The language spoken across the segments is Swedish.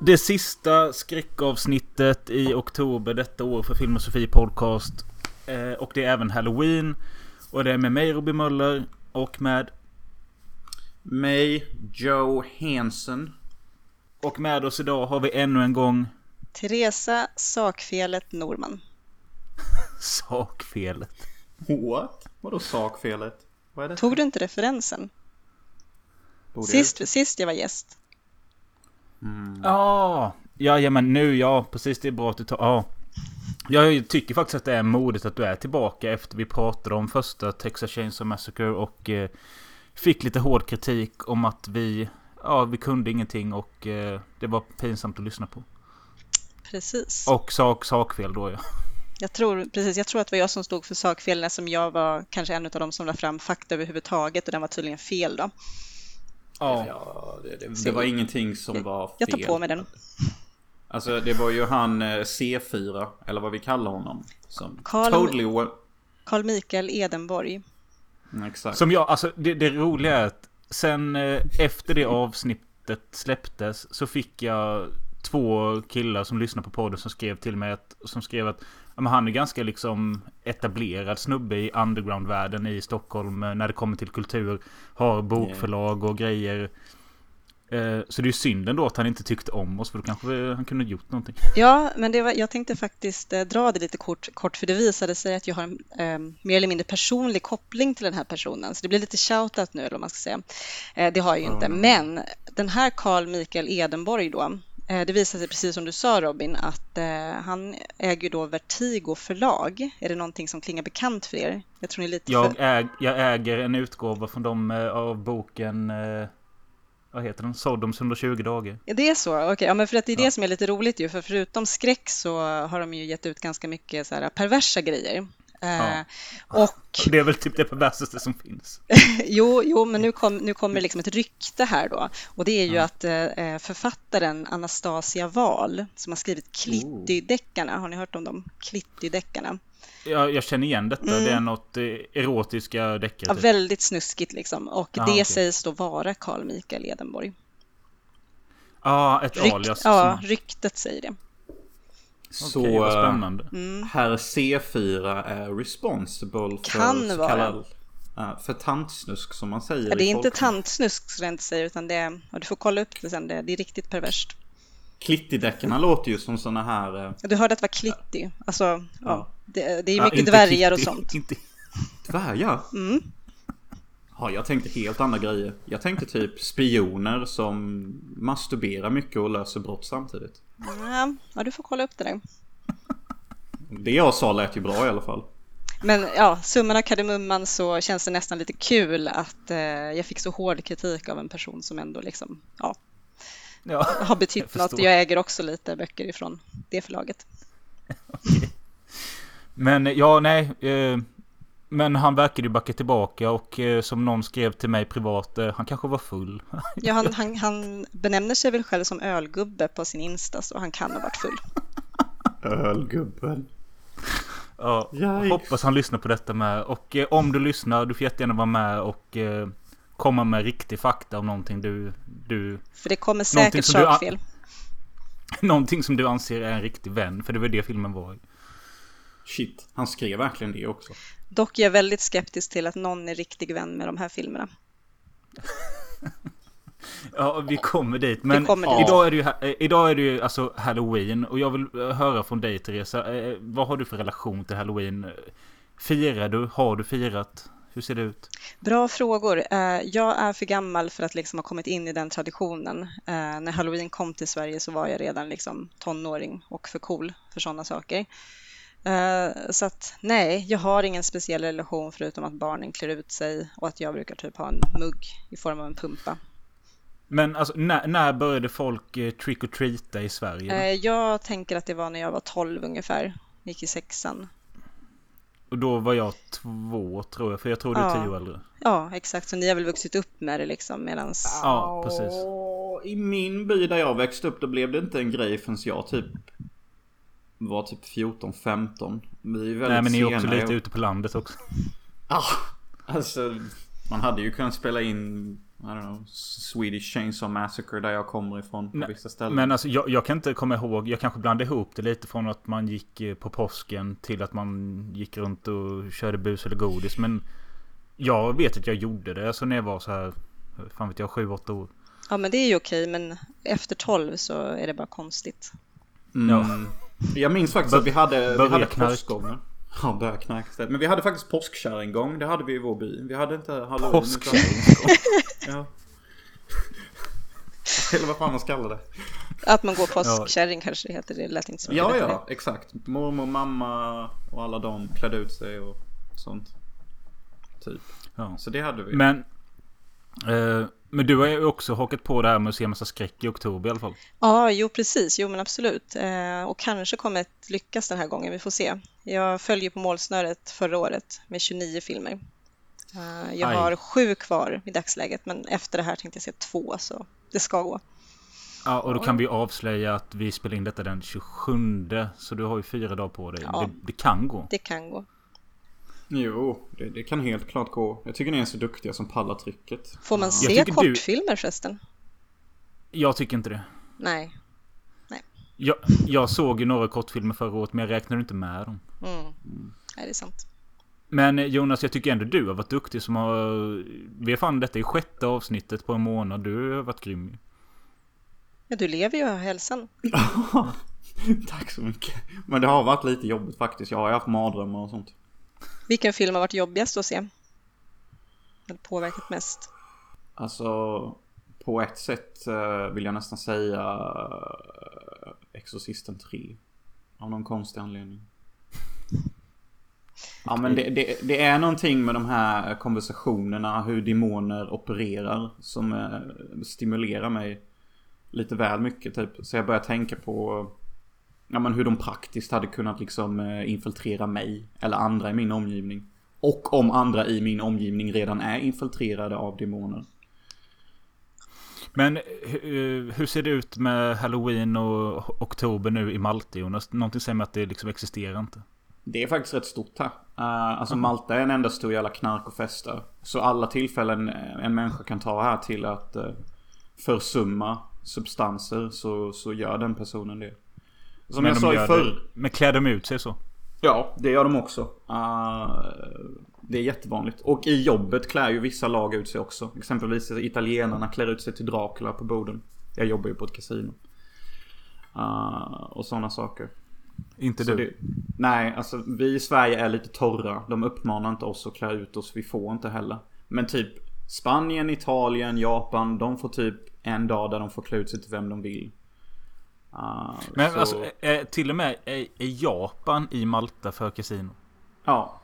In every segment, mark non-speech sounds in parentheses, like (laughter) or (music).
Det sista skräckavsnittet i oktober detta år för Film och Sofie Podcast. Eh, och det är även Halloween. Och det är med mig Robin Möller och med... Mig, Joe Hansen. Och med oss idag har vi ännu en gång... Teresa Sakfelet Norman. (laughs) Sakfelet. What? Vadå sakfelet? Vad är det? Tog du inte referensen? Sist, sist jag var gäst. Mm. Ah, ja, ja, men nu ja, precis det är bra att du tar... Ja. Jag tycker faktiskt att det är modigt att du är tillbaka efter vi pratade om första Texas Chainsaw Massacre och eh, fick lite hård kritik om att vi, ja, vi kunde ingenting och eh, det var pinsamt att lyssna på. Precis. Och sak, sakfel då ja. Jag tror, precis, jag tror att det var jag som stod för sakfelen som jag var kanske en av dem som la fram fakta överhuvudtaget och den var tydligen fel då. Ja, ja det, det, det var ingenting som var fel. Jag tar på mig den. Alltså det var ju han eh, C4, eller vad vi kallar honom. Som Carl, totally... Carl Mikael Edenborg. Mm, exakt. Som jag, alltså det, det roliga är att sen eh, efter det avsnittet släpptes så fick jag två killar som lyssnar på podden som skrev till mig att, som skrev att men han är ganska liksom etablerad snubbe i undergroundvärlden i Stockholm eh, när det kommer till kultur. Har bokförlag och grejer. Eh, så det är ju synd ändå att han inte tyckte om oss för då kanske han kunde gjort någonting. Ja, men det var, jag tänkte faktiskt eh, dra det lite kort, kort för det visade sig att jag har en eh, mer eller mindre personlig koppling till den här personen. Så det blir lite shoutout nu eller vad man ska säga. Eh, det har jag ju inte. Mm. Men den här Carl Mikael Edenborg då, det visar sig precis som du sa Robin att eh, han äger då Vertigo förlag. Är det någonting som klingar bekant för er? Jag tror ni lite jag, för... äg, jag äger en utgåva från dem eh, av boken eh, vad heter den? Sodoms 120 dagar. Ja, det är så? Okej, okay. ja, men för att det är ja. det som är lite roligt ju. För förutom skräck så har de ju gett ut ganska mycket så här perversa grejer. Ja. Och... Det är väl typ det perversaste som finns. (laughs) jo, jo, men nu, kom, nu kommer liksom ett rykte här då. Och det är ju ja. att eh, författaren Anastasia Wahl som har skrivit Klitty-deckarna, har ni hört om dem? Klitty-deckarna. Ja, jag känner igen detta. Mm. Det är något eh, erotiska deckare. Ja, typ. väldigt snuskigt liksom. Och ah, det okay. sägs då vara Carl Mikael Edenborg. Ja, ah, ett Rykt, alias. Ja, ryktet säger det. Så Okej, vad spännande. Mm. Herr C4 är responsible för kan så kallad, för tantsnusk som man säger. Ja, det är inte tantsnusk som jag inte säger utan det är, och du får kolla upp det sen, det, det är riktigt perverst. Klittidäckarna låter ju som sådana här... Uh, du hörde att det var klitti, alltså ja. ja det, det, är ju mycket dvärgar och sånt. (laughs) Inte, dvärgar? Mm. Ja, jag tänkte helt andra grejer. Jag tänkte typ spioner som masturberar mycket och löser brott samtidigt. Ja, du får kolla upp det där. Det jag sa lät ju bra i alla fall. Men ja, summan av kardemumman så känns det nästan lite kul att eh, jag fick så hård kritik av en person som ändå liksom, ja, ja har betytt jag något. Jag äger också lite böcker ifrån det förlaget. (laughs) okay. Men ja, nej. Eh, men han verkade ju backa tillbaka och eh, som någon skrev till mig privat, eh, han kanske var full. (laughs) ja, han, han, han, benämner sig väl själv som ölgubbe på sin Insta, så han kan ha varit full. Ölgubben. Ja, hoppas han lyssnar på detta med. Och eh, om du lyssnar, du får jättegärna vara med och eh, komma med riktig fakta om någonting du... du för det kommer säkert sakfel. (laughs) någonting som du anser är en riktig vän, för det var det filmen var. Shit, han skrev verkligen det också. Dock är jag väldigt skeptisk till att någon är riktig vän med de här filmerna. (laughs) ja, vi kommer dit. Men kommer dit. Idag, är det ju, eh, idag är det ju alltså Halloween. Och jag vill eh, höra från dig Teresa. Eh, vad har du för relation till Halloween? Firar du? Har du firat? Hur ser det ut? Bra frågor. Jag är för gammal för att liksom ha kommit in i den traditionen. När Halloween kom till Sverige så var jag redan liksom tonåring och för cool för sådana saker. Eh, så att nej, jag har ingen speciell relation förutom att barnen klär ut sig och att jag brukar typ ha en mugg i form av en pumpa. Men alltså, när, när började folk eh, trick or treata i Sverige? Eh, jag tänker att det var när jag var 12 ungefär, gick i sexan. Och då var jag två tror jag, för jag tror du är ja. tio äldre. Ja, exakt. Så ni har väl vuxit upp med det liksom medans... Ja, precis. I min by där jag växte upp då blev det inte en grej förrän jag typ var typ 14-15. Vi är väldigt Nej men ni är också lite ute på landet också. (laughs) Ja, ah, alltså man hade ju kunnat spela in I don't know, Swedish Chainsaw Massacre där jag kommer ifrån på Nej, vissa ställen. Men alltså jag, jag kan inte komma ihåg. Jag kanske blandade ihop det lite från att man gick eh, på påsken till att man gick runt och körde bus eller godis. Men jag vet att jag gjorde det. Alltså när jag var så här. Fan vet jag, sju, åtta år. Ja, men det är ju okej, men efter 12 så är det bara konstigt. Mm. (laughs) Jag minns faktiskt att vi hade, vi hade påskgångar. Ja, börja knarka istället. Men vi hade faktiskt påskkärringgång. Det hade vi i vår by. Vi hade inte halloween. Påskkärringgång? utan- Ja. (laughs) Eller vad fan man ska kalla det. Att man går påskkärring kanske det heter, det lät inte så Ja, ja, exakt. Mormor, mamma och alla de klädde ut sig och sånt. Typ. Ja. Så det hade vi. Men... Eh, men du har ju också hakat på det här med att se massa skräck i oktober i alla fall. Ja, jo precis, jo men absolut. Eh, och kanske kommer det lyckas den här gången, vi får se. Jag följer på målsnöret förra året med 29 filmer. Eh, jag Aj. har sju kvar i dagsläget, men efter det här tänkte jag se två, så det ska gå. Ja, och då kan vi avslöja att vi spelar in detta den 27. Så du har ju fyra dagar på dig. Ja. Det, det kan gå. Det kan gå. Jo, det, det kan helt klart gå. Jag tycker ni är så duktiga som pallar trycket. Får man se tycker du- kortfilmer förresten? Jag tycker inte det. Nej. Jag, jag såg ju några kortfilmer förra året men jag räknade inte med dem. Mm. Nej, det är sant. Men eh, Jonas, jag tycker ändå du har varit duktig som har... Vi är fan detta är sjätte avsnittet på en månad. Du har varit grym. Ja, du lever ju och har hälsan. (laughs) Tack så mycket. Men det har varit lite jobbigt faktiskt. Jag har haft mardrömmar och sånt. Vilken film har varit jobbigast att se? Eller påverkat mest? Alltså, på ett sätt eh, vill jag nästan säga eh, Exorcisten 3. Av någon konstig anledning. Ja men det, det, det är någonting med de här konversationerna, hur demoner opererar som eh, stimulerar mig lite väl mycket typ. Så jag börjar tänka på ja, men hur de praktiskt hade kunnat liksom eh, infiltrera mig eller andra i min omgivning. Och om andra i min omgivning redan är infiltrerade av demoner. Men hur, hur ser det ut med Halloween och oktober nu i Malta Jonas? Någonting säger mig att det liksom existerar inte. Det är faktiskt rätt stort här. Uh, alltså Malta är en enda stor jävla knark och fester. Så alla tillfällen eh, en människa kan ta här till att uh, försumma substanser så, så gör den personen det. Som Men jag sa gör förr. Men klär de ut sig så? Ja, det gör de också. Uh, det är jättevanligt. Och i jobbet klär ju vissa lag ut sig också. Exempelvis italienarna klär ut sig till Dracula på borden. Jag jobbar ju på ett kasino. Uh, och sådana saker. Inte Så du? det, nej, alltså vi i Sverige är lite torra. De uppmanar inte oss att klä ut oss. Vi får inte heller. Men typ Spanien, Italien, Japan. De får typ en dag där de får klä ut sig till vem de vill. Uh, Men så- alltså, är, till och med är, är Japan i Malta för kasino? Ja,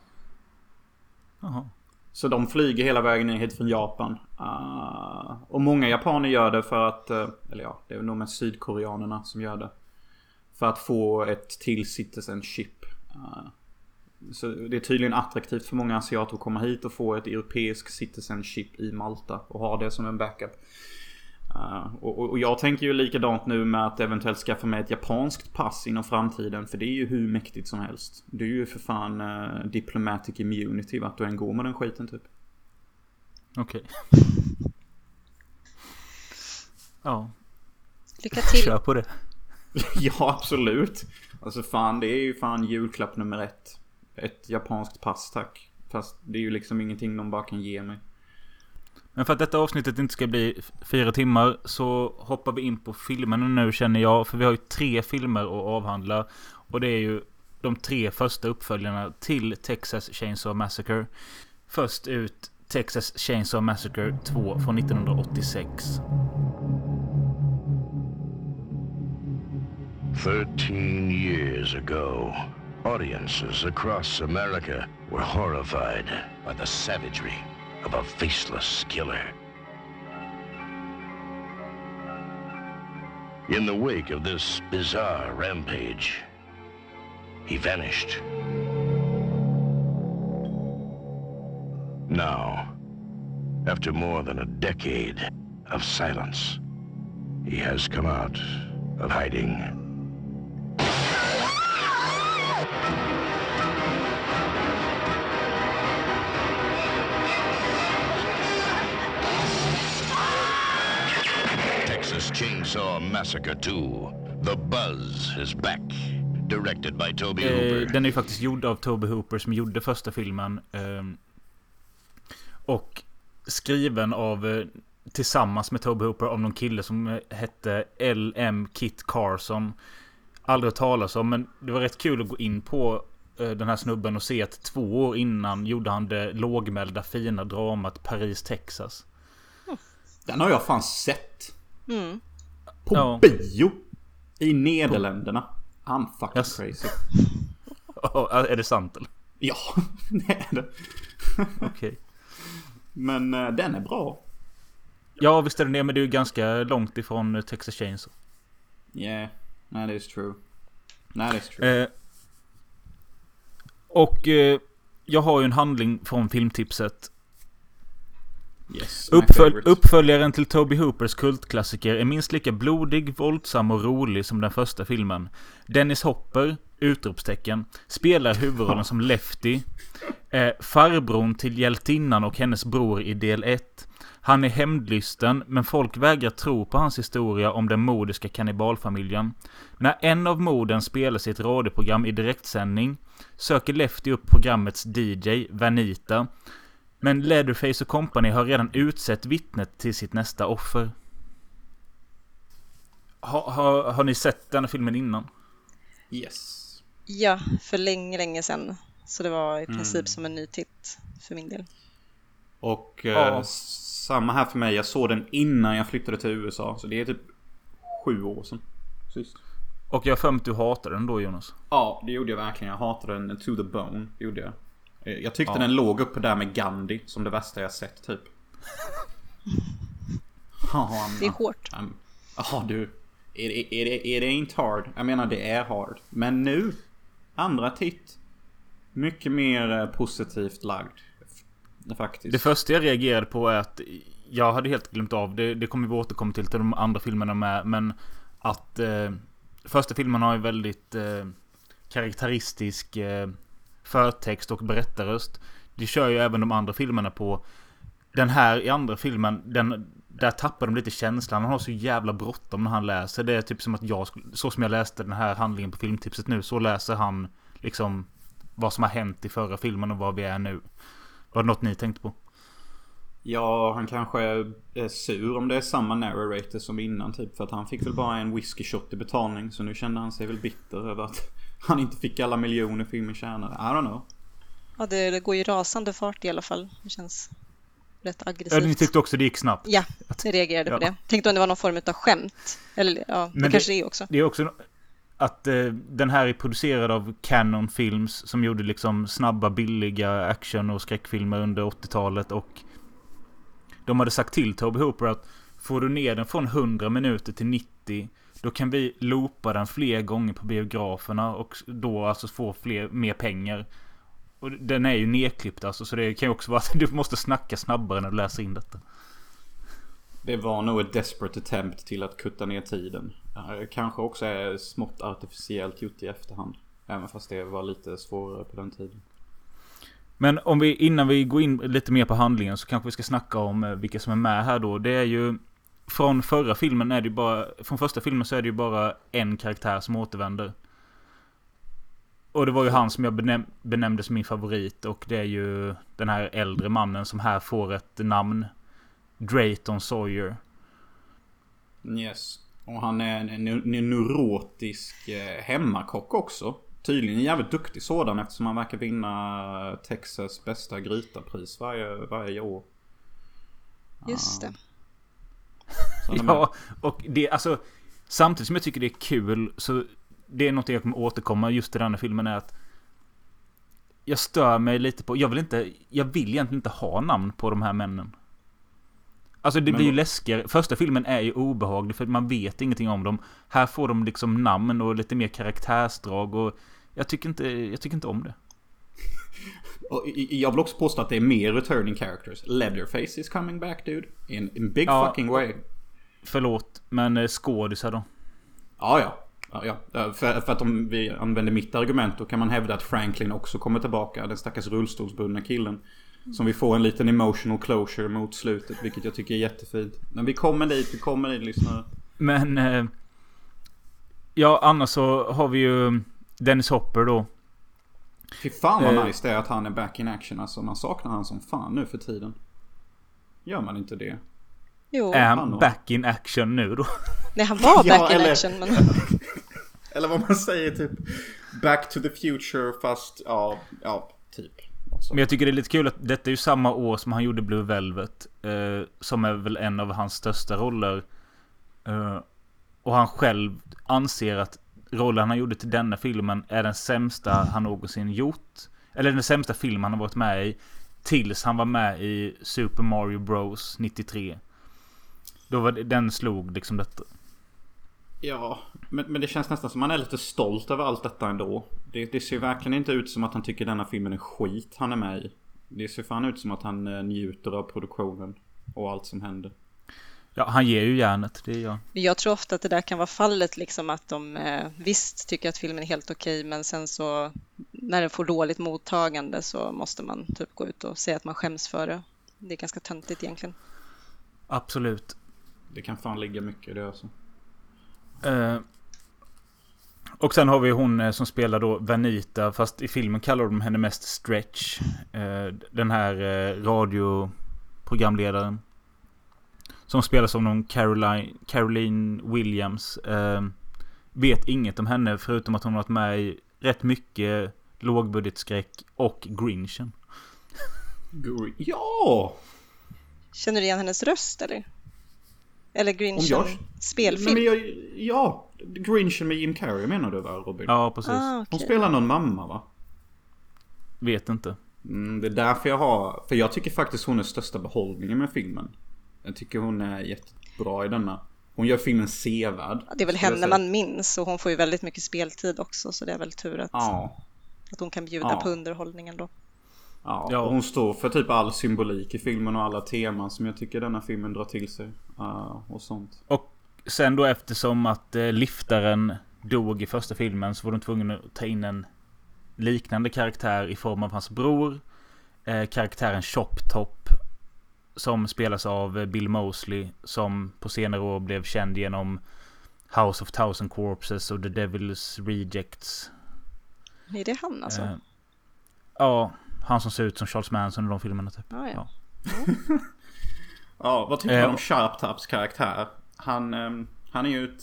Jaha. Så de flyger hela vägen ner hit från Japan. Uh, och många japaner gör det för att, uh, eller ja, det är nog med sydkoreanerna som gör det. För att få ett till citizenship. Uh, så det är tydligen attraktivt för många asiater att komma hit och få ett europeiskt citizenship i Malta och ha det som en backup. Uh, och, och- och jag tänker ju likadant nu med att eventuellt skaffa mig ett japanskt pass inom framtiden. För det är ju hur mäktigt som helst. Det är ju för fan uh, diplomatic immunity vart du än går med den skiten typ. Okej. (laughs) Ja, Lycka till! kör på det. (laughs) ja absolut. Alltså fan det är ju fan julklapp nummer ett. Ett japanskt pass tack. Fast det är ju liksom ingenting de bara kan ge mig. Men för att detta avsnittet inte ska bli fyra timmar så hoppar vi in på filmerna nu känner jag. För vi har ju tre filmer att avhandla. Och det är ju de tre första uppföljarna till Texas Chainsaw Massacre. Först ut Texas Chainsaw Massacre 2 från 1986. 13 years ago, audiences across America were horrified by the savagery of a faceless killer. In the wake of this bizarre rampage, he vanished. Now, after more than a decade of silence, he has come out of hiding. Chainsaw Massacre 2. The Buzz is back. Directed by Toby Eh, Hooper. den är ju faktiskt gjord av Toby Hooper som gjorde första filmen. ehm, och skriven av, eh, tillsammans med Toby Hooper, av någon kille som eh, hette L.M. Kit Carson. Aldrig hört talas om, men det var rätt kul att gå in på eh, den här snubben och se att två år innan gjorde han det lågmälda fina dramat Paris, Texas. Den har jag fan sett. Mm. På Ja. bio. I Nederländerna. I'm fucking Yes. crazy. (laughs) är det sant eller? Ja, (laughs) det är det. Okej. Men eh, den är bra. Ja, visst är det det, men det är ju ganska långt ifrån eh, Texas Chainsaw. Yeah, that is true. That is true. Eh, och eh, jag har ju en handling från filmtipset. Yes, Uppfölj, uppföljaren till Toby Hoopers kultklassiker är minst lika blodig, våldsam och rolig som den första filmen. Dennis Hopper, utropstecken, spelar huvudrollen som Lefty. Eh, farbrorn till hjältinnan och hennes bror i del 1. Han är hämndlysten, men folk vägrar tro på hans historia om den mordiska kannibalfamiljen. När en av morden spelas i ett radioprogram i direktsändning söker Lefty upp programmets DJ, Vanita, men Leatherface och company har redan utsett vittnet till sitt nästa offer. Ha, ha, har ni sett den här filmen innan? Yes. Ja, för länge, länge sedan. Så det var i Mm. princip som en ny titt för min del. Och eh, Ja. samma här för mig. Jag såg den innan jag flyttade till USA. Så det är typ sju år sedan. Sist. Och jag har för mig att du hatar den då Jonas. Ja, det gjorde jag verkligen. Jag hatade den to the bone. Det gjorde jag. Eh, Jag tyckte Ja. den låg uppe där med Gandhi. Som det värsta jag sett typ. (laughs) Ja, Det är hårt. Ja du. It, it, it, it ain't hard. Jag menar det är hard. Men nu. Andra titt. Mycket mer eh, positivt lagd. Faktiskt. Det första jag reagerade på är att jag hade helt glömt av, det, det kommer vi återkomma till till de andra filmerna med, men att eh, första filmen har en väldigt eh, karaktäristisk eh, förtext och berättarröst. Det kör ju även de andra filmerna på. Den här i andra filmen, den, där tappar de lite känslan. Han har så jävla bråttom när han läser. Det är typ som att jag, så som jag läste den här handlingen på filmtipset nu, så läser han liksom vad som har hänt i förra filmen och var vi är nu. Var det något ni tänkte på? Ja, han kanske är, är sur om det är samma narrator som innan typ. För att han fick väl bara en whisky shot i betalning. Så nu kände han sig väl bitter över att han inte fick alla miljoner filmen tjänade. I don't know. Ja, det, det går ju rasande fart i alla fall. Det känns rätt Ja, aggressivt. ni tyckte också det gick snabbt. Ja, jag reagerade på Ja. det. Tänkte om det var någon form av skämt. Eller ja, det Men kanske det är också. Det är också att eh, den här är producerad av Canon Films som gjorde liksom snabba, billiga action och skräckfilmer under 80-talet och de hade sagt till Toby Hooper att får du ner den från 100 minuter till 90 då kan vi loopa den fler gånger på biograferna och då alltså få fler, mer pengar. Och den är ju nedklippt alltså så det kan ju också vara att (laughs) du måste snacka snabbare när du läser in detta. Det var nog ett desperate attempt till att kutta ner tiden. Kanske också är smått artificiellt gjort i efterhand. Även fast det var lite svårare på den tiden. Men om vi, innan vi går in lite mer på handlingen så kanske vi ska snacka om eh, vilka som är med här då. Det är ju... Från förra filmen är det ju bara... Från första filmen så är det ju bara en karaktär som återvänder. Och det var ju han som jag benäm benämnde som min favorit. Och det är ju den här äldre mannen som här får ett namn. Drayton Sawyer. Yes. Och han är en, en, en neurotisk eh, hemmakock också. Tydligen en jävligt duktig sådan eftersom han verkar vinna Texas bästa grytapris varje, varje år. Just det. Så han är med. (laughs) Ja, och det alltså... Samtidigt som jag tycker det är kul så... Det är något jag kommer återkomma just i den här filmen är att... Jag stör mig lite på... Jag vill inte... Jag vill egentligen inte ha namn på de här männen. Alltså det Men blir ju läskigare. Första filmen är ju obehaglig för man vet ingenting om dem. Här får de liksom namn och lite mer karaktärsdrag och... Jag tycker inte, jag tycker inte om det. Och jag vill också påstå att det är mer returning characters. Leatherface is coming back dude. In, in big Ja. fucking way. Förlåt, men eh, skådisar då? Ja, ja. ja, ja. Ja, För, för att om vi använder mitt argument då kan man hävda att Franklin också kommer tillbaka. Den stackars rullstolsbundna killen. Som vi får en liten emotional closure mot slutet. Vilket jag tycker är jättefint. Men vi kommer dit, vi kommer dit lyssnare. Men... Eh, ja, annars så har vi ju Dennis Hopper då. Fy fan vad Eh. nice det är att han är back in action. Alltså man saknar han som fan nu för tiden. Gör man inte det? Jo, Är han han back in action nu då? (laughs) nej, han var Ja, back in eller- action, men (laughs) Eller vad man säger typ. Back to the future fast ja, ja typ. Sånt. Men jag tycker det är lite kul att detta är ju samma år som han gjorde Blue Velvet. Eh, som är väl en av hans största roller. Eh, och han själv anser att rollen han gjorde till denna filmen är den sämsta han någonsin gjort. Eller den sämsta film han har varit med i. Tills han var med i Super Mario Bros 93. Då var det, den slog liksom detta. Ja, men, men det känns nästan som att han är lite stolt över allt detta ändå. Det, det ser verkligen inte ut som att han tycker denna filmen är skit han är med i. Det ser fan ut som att han eh, njuter av produktionen. Och allt som händer. Ja, han ger ju järnet. Det gör han. jag tror ofta att det där kan vara fallet, liksom att de eh, visst tycker att filmen är helt okej, men sen så när den får dåligt mottagande så måste man typ gå ut och säga att man skäms för det. Det är ganska töntigt egentligen. Absolut. Det kan fan ligga mycket i det alltså. Eh, och sen har vi hon eh, som spelar då Vanita. Fast i filmen kallar de henne mest Stretch. Eh, den här eh, radioprogramledaren. Som spelas av någon Caroline, Caroline Williams. Eh, vet inget om henne förutom att hon har varit med i rätt mycket lågbudgetskräck och Grinchen. Ja! Känner du igen hennes röst eller? Eller Grinchen jag- spelfilm? Nej, men jag, ja, Grinchen med Jim Carrey menar du va Robin? Ja, precis. Ah, Hon okej. spelar någon mamma va? Vet inte. Mm, det är därför jag har... För jag tycker faktiskt hon är största behållningen med filmen. Jag tycker hon är jättebra i denna. Hon gör filmen sevärd. Det är väl henne man minns och hon får ju väldigt mycket speltid också så det är väl tur att, Ja. att hon kan bjuda Ja. på underhållningen då. Ja, Ja. och hon står för typ all symbolik i filmen och alla teman som jag tycker denna filmen drar till sig. Uh, och sånt. Och sen då eftersom att eh, liftaren dog i första filmen så var de tvungna att ta in en liknande karaktär i form av hans bror. Eh, karaktären Chop Top. Som spelas av eh, Bill Mosley. Som på senare år blev känd genom House of Thousand Corpses och The Devil's Rejects. Är det han alltså? Eh, ja, han som ser ut som Charles Manson i de filmerna typ. ja, ja. ja. Ja, vad tycker Eh, du om Sharp Taps karaktär? Han, ehm, han är ju ett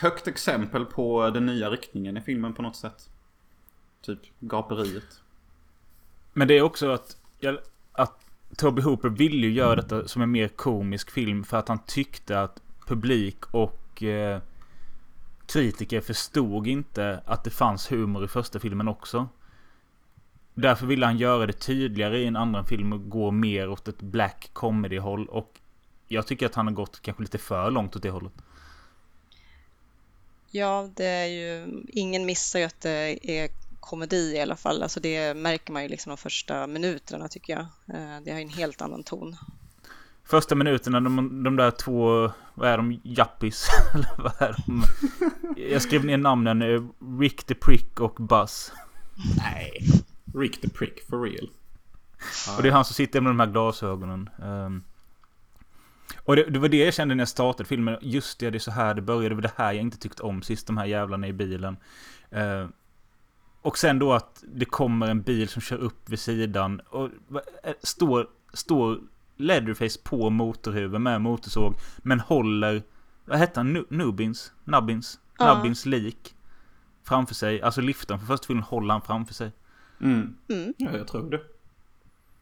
högt exempel på den nya riktningen i filmen på något sätt. Typ gaperiet. Men det är också att, jag, att Toby Hooper ville ju göra detta som en mer komisk film för att han tyckte att publik och eh, kritiker förstod inte att det fanns humor i första filmen också. Därför ville han göra det tydligare i en andra film och gå mer åt ett black comedy håll och jag tycker att han har gått kanske lite för långt åt det hållet. ja, det är ju, ingen missar ju att det är komedi i alla fall. Alltså det märker man ju liksom de första minuterna tycker jag. Eh, Det har ju en helt annan ton. Första minuterna, de, de där två, vad är de, jappis? (laughs) Eller vad är de? Jag skrev ner namnen, eh, Rick the Prick och Buzz. Nej. Rick the Prick, for real. Och det är han som sitter med de här glasögonen. Ehm. och det, det var det jag kände när jag startade filmen. Just det, det är så här det började. Det var det här jag inte tyckte om sist, de här jävlarna i bilen. Ehm. Och sen då att det kommer en bil som kör upp vid sidan. Och eh, står, står Leatherface på motorhuven med motorsåg. Men håller, vad hette han? Nu- Nubins? Nubbins? Ja. Nubbins lik. Framför sig. Alltså liftaren för första filmen håller han framför sig. Mm. Mm. Ja, jag tror det.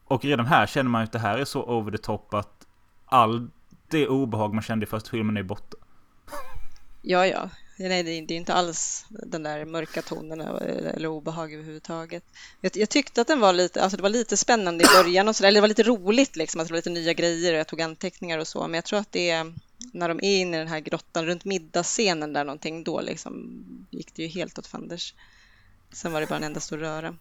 Och redan här känner man ju att det här är så over the top att all det obehag man kände i första filmen är borta. Ja, ja. Nej, det är inte alls den där mörka tonen eller obehag överhuvudtaget. Jag, jag tyckte att den var lite, alltså det var lite spännande i början och så där. Eller det var lite roligt liksom, att det var lite nya grejer och jag tog anteckningar och så. Men jag tror att det är när de är inne i den här grottan runt middagsscenen där någonting, då liksom gick det ju helt åt fanders. Sen var det bara en enda stor röra.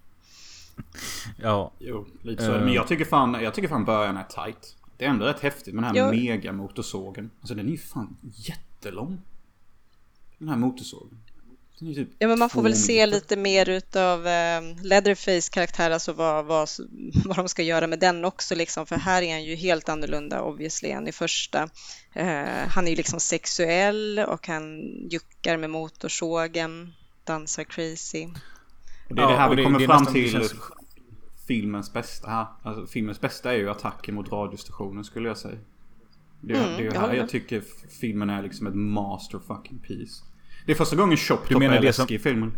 Ja, Jo, lite så. Eh. Men jag tycker fan, jag tycker fan början är tight. Det är ändå rätt häftigt med den här Ja. megamotorsågen. Alltså den är ju fan jättelång. Den här motorsågen. Typ Ja, men man får väl se lite mer utav eh, Leatherface karaktär, alltså vad, vad, (laughs) vad de ska göra med den också liksom, för här är han ju helt annorlunda obviously än i första. Eh, han är ju liksom sexuell och han juckar med motorsågen, dansar crazy. Och det är det här och vi kommer det fram det till känns- filmens bästa. Alltså, filmens bästa är ju attacken mot radiostationen skulle jag säga. Det, är- Mm, det är ju jag här jag med. tycker filmen är liksom ett master fucking piece. Det är första gången Chop Du menar är det som- läskig i filmen.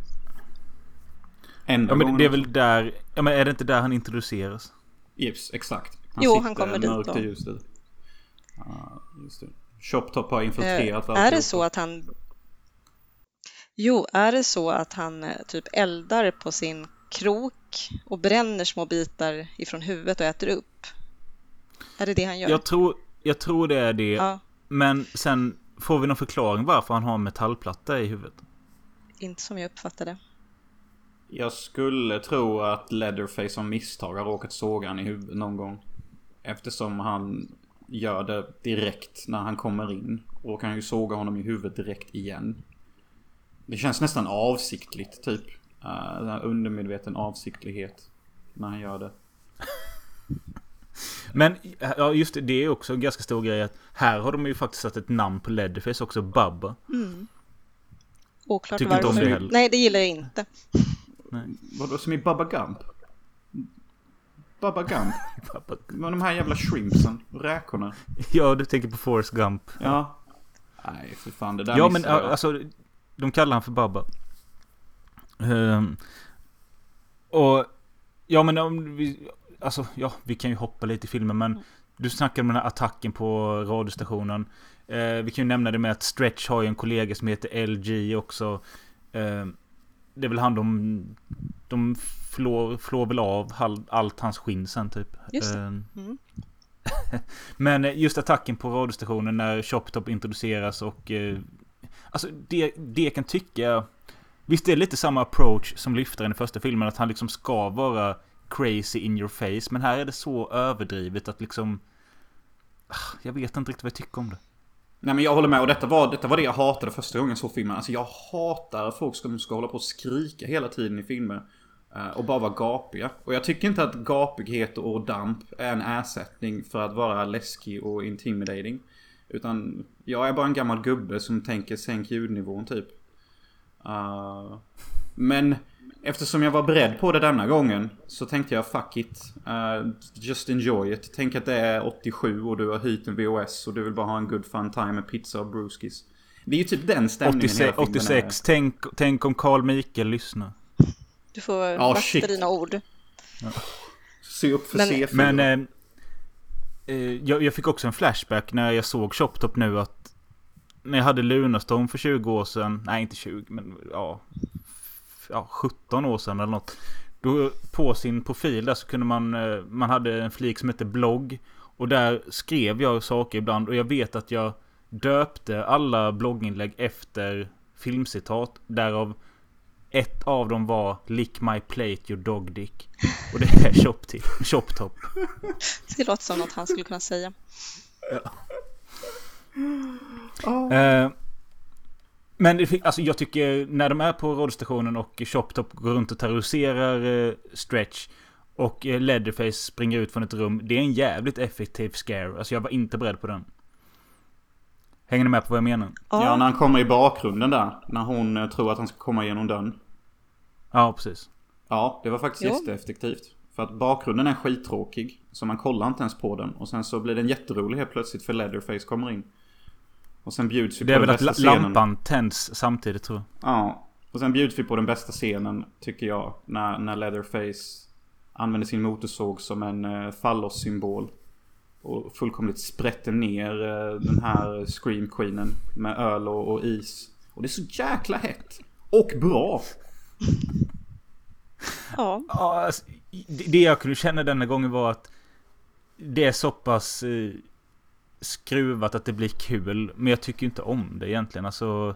Enda Ja men det är också. väl där... Ja men är det inte där han introduceras? Yes, exakt. Jo, sitter han kommer dit då. i. Ja, just det. Chop Top har infiltrerat Eh, är det så att han... Jo, är det så att han eh, typ eldar på sin krok och bränner små bitar ifrån huvudet och äter upp? Är det det han gör? Jag tror, jag tror det är det. Ja, Men sen får vi någon förklaring varför han har en metallplatta i huvudet. inte som jag uppfattade. Jag skulle tro att Leatherface av misstag har råkat såga han i huvudet någon gång. Eftersom han gör det direkt när han kommer in. Och kan ju såga honom i huvudet direkt igen. Det känns nästan avsiktligt typ. Uh, undermedveten avsiktlighet. När han gör det. (laughs) Men ja, just det, det är också en ganska stor grej att här har de ju faktiskt satt ett namn på Leatherface också, Bubba. Oklart Tycker inte om varför. det heller. Nej, det gillar jag inte. Vadå som i Bubba Gump? Bubba Gump? (laughs) Bubba. Med de här jävla shrimpsen. Räkorna. Ja, du tänker på Forrest Gump. Ja. Nej, för fan. Det där Ja, men jag. alltså, de kallar han för Bubba. Ehm, och, ja men om vi, alltså, ja, vi kan ju hoppa lite i filmen, men du snackade om den här attacken på radiostationen. Eh, vi kan ju nämna det med att Stretch har ju en kollega som heter LG också. Ehm, det är väl han de, de flår, flår väl av all, allt hans skinn sen typ. Just det. Ehm, Mm. (laughs) men eh, just attacken på radiostationen när Choptop introduceras och... Eh, alltså det, det kan tycka... Visst det är lite samma approach som lyftaren i första filmen. Att han liksom ska vara crazy in your face. Men här är det så överdrivet att liksom... Ah, jag vet inte riktigt vad jag tycker om det. Nej men jag håller med och detta var, detta var det jag hatade första gången jag såg filmen. Alltså jag hatar att folk som ska hålla på och skrika hela tiden i filmer. Eh, och bara vara gapiga. Och jag tycker inte att gapighet och damp är en ersättning för att vara läskig och intimidating. Utan jag är bara en gammal gubbe som tänker sänk ljudnivån typ. Uh, men eftersom jag var beredd på det denna gången så tänkte jag fuck it. Uh, just enjoy it. Tänk att det är 87 och du har hyrt en VOS och du vill bara ha en good fun time med pizza och brewskis. Det är ju typ den stämningen 86, hela filmen 86 tänk, tänk om Carl Mikael lyssnar. Du får Ja, vakta shit. dina ord. är. Se upp för Men- C4. Men... Eh, eh, jag, jag fick också en flashback när jag såg Choptop nu att... När jag hade Lunarstorm för 20 år sedan. Nej, inte 20, men ja... Ja, 17 år sedan eller något. Då på sin profil där så kunde man... eh, Man hade en flik som hette blogg. Och där skrev jag saker ibland. Och jag vet att jag döpte alla blogginlägg efter filmcitat. Därav ett av dem var Lick my plate your dog dick. Och det är Chop- Choptop. Det låter som något han skulle kunna säga. Eh, men det, alltså jag tycker när de är på radiostationen och Choptop går runt och terroriserar eh, Stretch och eh, Leatherface springer ut från ett rum. Det är en jävligt effektiv scare. Alltså jag var inte beredd på den. Hänger ni med på vad jag menar? Ja, när han kommer i bakgrunden där. När hon eh, tror att han ska komma igenom dörren. Ja, precis. Ja, det var faktiskt Jo. jätteeffektivt. För att bakgrunden är skittråkig. Så man kollar inte ens på den. Och sen så blir den jätterolig helt plötsligt för Leatherface kommer in. Och sen bjuds vi Det på är den väl att bästa la- scenen. lampan tänds samtidigt tror jag. Ja. Och sen bjuds vi på den bästa scenen, tycker jag. När, när Leatherface använder sin motorsåg som en uh, fallossymbol. Och fullkomligt sprätter ner eh, den här Scream Queenen med öl och, och is. Och det är så jäkla hett. Och bra. Ja, Ja, alltså, det det jag kunde känna denna gången var att det är så pass eh, skruvat att det blir kul. Men jag tycker inte om det egentligen. Alltså,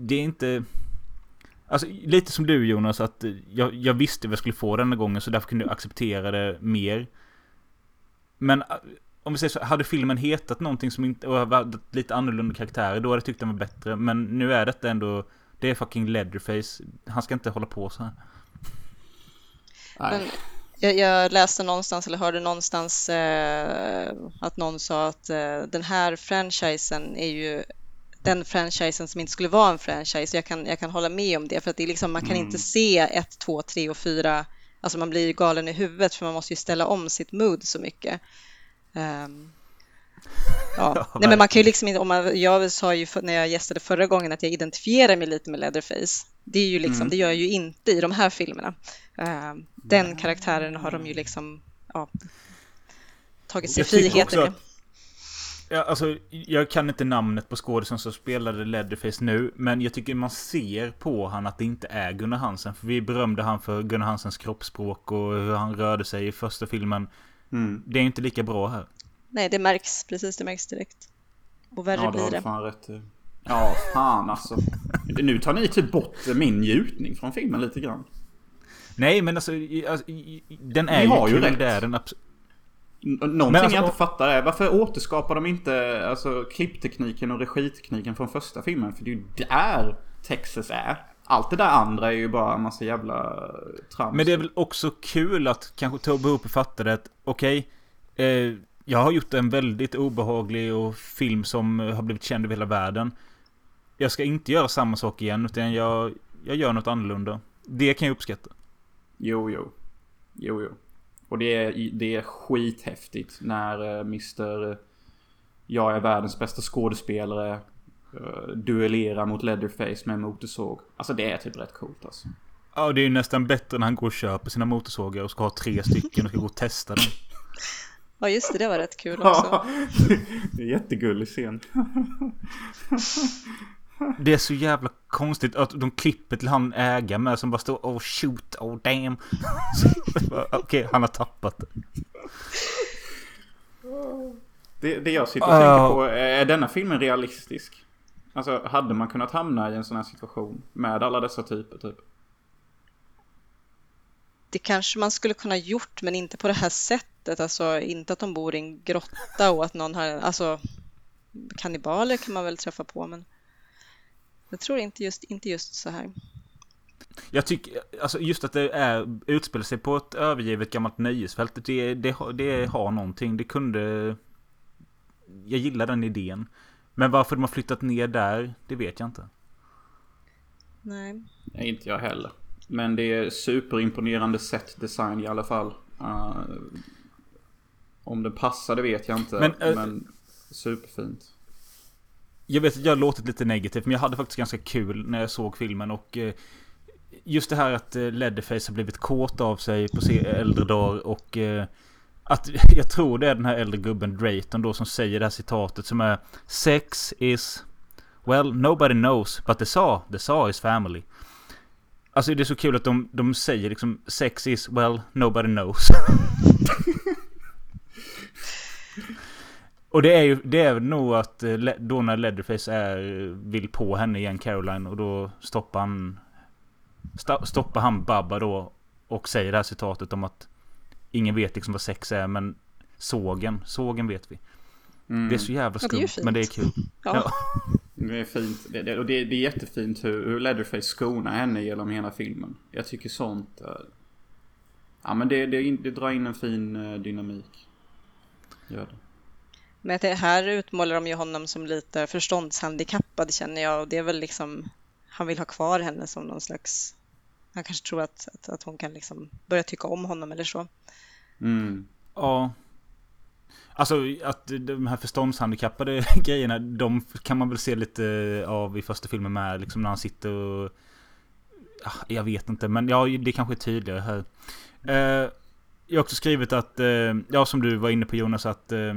det är inte... Alltså, lite som du Jonas, att jag, jag visste vad jag skulle få denna gången så därför kunde jag acceptera det mer. Men eh, om vi säger så, hade filmen hetat någonting som inte... Och varit lite annorlunda karaktärer, då hade jag tyckt den var bättre. Men nu är detta ändå Det är fucking Leatherface. Han ska inte hålla på så här. Men jag, jag läste någonstans eller hörde någonstans eh, att någon sa att eh, den här franchisen är ju den franchisen som inte skulle vara en franchise. Jag kan, jag kan hålla med om det för att det är liksom, man kan Mm. inte se ett, två, tre och fyra. Alltså man blir galen i huvudet för man måste ju ställa om sitt mood så mycket. Ehm, ja. (laughs) Ja, Nej, men man kan ju liksom inte, om man, jag sa ju när jag gästade förra gången att jag identifierar mig lite med Leatherface. Det, är ju liksom, Mm. det gör jag ju inte i de här filmerna. Ehm, den karaktären har de ju liksom ja, tagit sig Jag tycker friheter också med. att- Ja, alltså, jag kan inte namnet på skådisen som spelade Leatherface nu, men jag tycker man ser på han att det inte är Gunnar Hansen. För vi berömde han för Gunnar Hansens kroppsspråk och hur han rörde sig i första filmen. Mm. Det är inte lika bra här. Nej, det märks precis, det märks direkt. Och värre Ja, det blir det. fan rätt. Ja, fan alltså. Nu tar ni typ bort min njutning från filmen lite grann. Nej, men alltså, alltså den är Ni ju har ju kul. rätt. Det är den abs- N- Någonting alltså- jag inte fattar är varför återskapar de inte alltså, klipptekniken och regitekniken från första filmen? För det är ju där Texas är. Allt det där andra är ju bara en massa jävla trams. Men det är väl också kul att kanske Tobbe Hooper fattade att okej, eh, jag har gjort en väldigt obehaglig och film som eh, har blivit känd över hela världen. Jag ska inte göra samma sak igen utan jag, jag gör något annorlunda. Det kan jag uppskatta. Jo, jo. Jo, jo. Och det är, det är skithäftigt när uh, Mr... Jag är världens bästa skådespelare uh, duellerar mot Leatherface med en motorsåg. Alltså det är typ rätt coolt alltså. Ja, det är ju nästan bättre när han går och köper sina motorsågar och ska ha tre stycken och ska gå och testa dem. (laughs) Ja, just det, det var rätt kul också. (laughs) det är jättegullig scen. (laughs) (laughs) Det är så jävla konstigt att de klipper till han ägaren med som bara står oh shoot, oh damn. (laughs) Okej, han har tappat det. Det, det jag sitter och tänker på, är denna filmen realistisk? Alltså hade man kunnat hamna i en sån här situation med alla dessa typer typ? Det kanske man skulle kunna gjort, men inte på det här sättet. Alltså inte att de bor i en grotta och att någon har, alltså kannibaler kan man väl träffa på, men jag tror inte just, inte just så här. Jag tycker, alltså just att det är, utspelar sig på ett övergivet gammalt nöjesfält. Det, det, har- det har någonting. Det kunde... Jag gillar den idén. Men varför de har flyttat ner där, det vet jag inte. Nej. Nej, inte jag heller. Men det är superimponerande set design i alla fall. Uh, om det passar det vet jag inte. Men, Men, eh, superfint. Jag vet att jag har låtit lite negativt, men jag hade faktiskt ganska kul när jag såg filmen och... Eh, just det här att eh, Leatherface har blivit kåt av sig på sin äldre dag och... Eh, att (laughs) jag tror det är den här äldre gubben Drayton då som säger det här citatet som är Sex is... Well, nobody knows, but the saw, the saw is family. Alltså det är så kul att de, de säger liksom Sex is, well, nobody knows. (laughs) Och det är ju, det är nog att eh, då när Leatherface är, vill på henne igen, Caroline, och då stoppar han... sta- Stoppar han Babba då och säger det här citatet om att ingen vet liksom vad sex är, men sågen, sågen vet vi. Mm. Det är så jävla Ja, det skumt, men det är kul. (laughs) Ja. Ja. Det är fint. Det, det, och det, det är jättefint hur, hur Leatherface skonar henne genom hela filmen. Jag tycker sånt... eh, ja men det, det, det drar in en fin eh, dynamik. Gör det. Men det här utmålar de ju honom som lite förståndshandikappad känner jag och det är väl liksom han vill ha kvar henne som någon slags han kanske tror att, att, att hon kan liksom börja tycka om honom eller så. Mm. Ja. Alltså att de här förståndshandikappade (laughs) grejerna, de kan man väl se lite av i första filmen med. Liksom när han sitter och... Ja, jag vet inte, men ja, det kanske är tydligare här. Eh, jag har också skrivit att, eh, ja som du var inne på Jonas, att eh,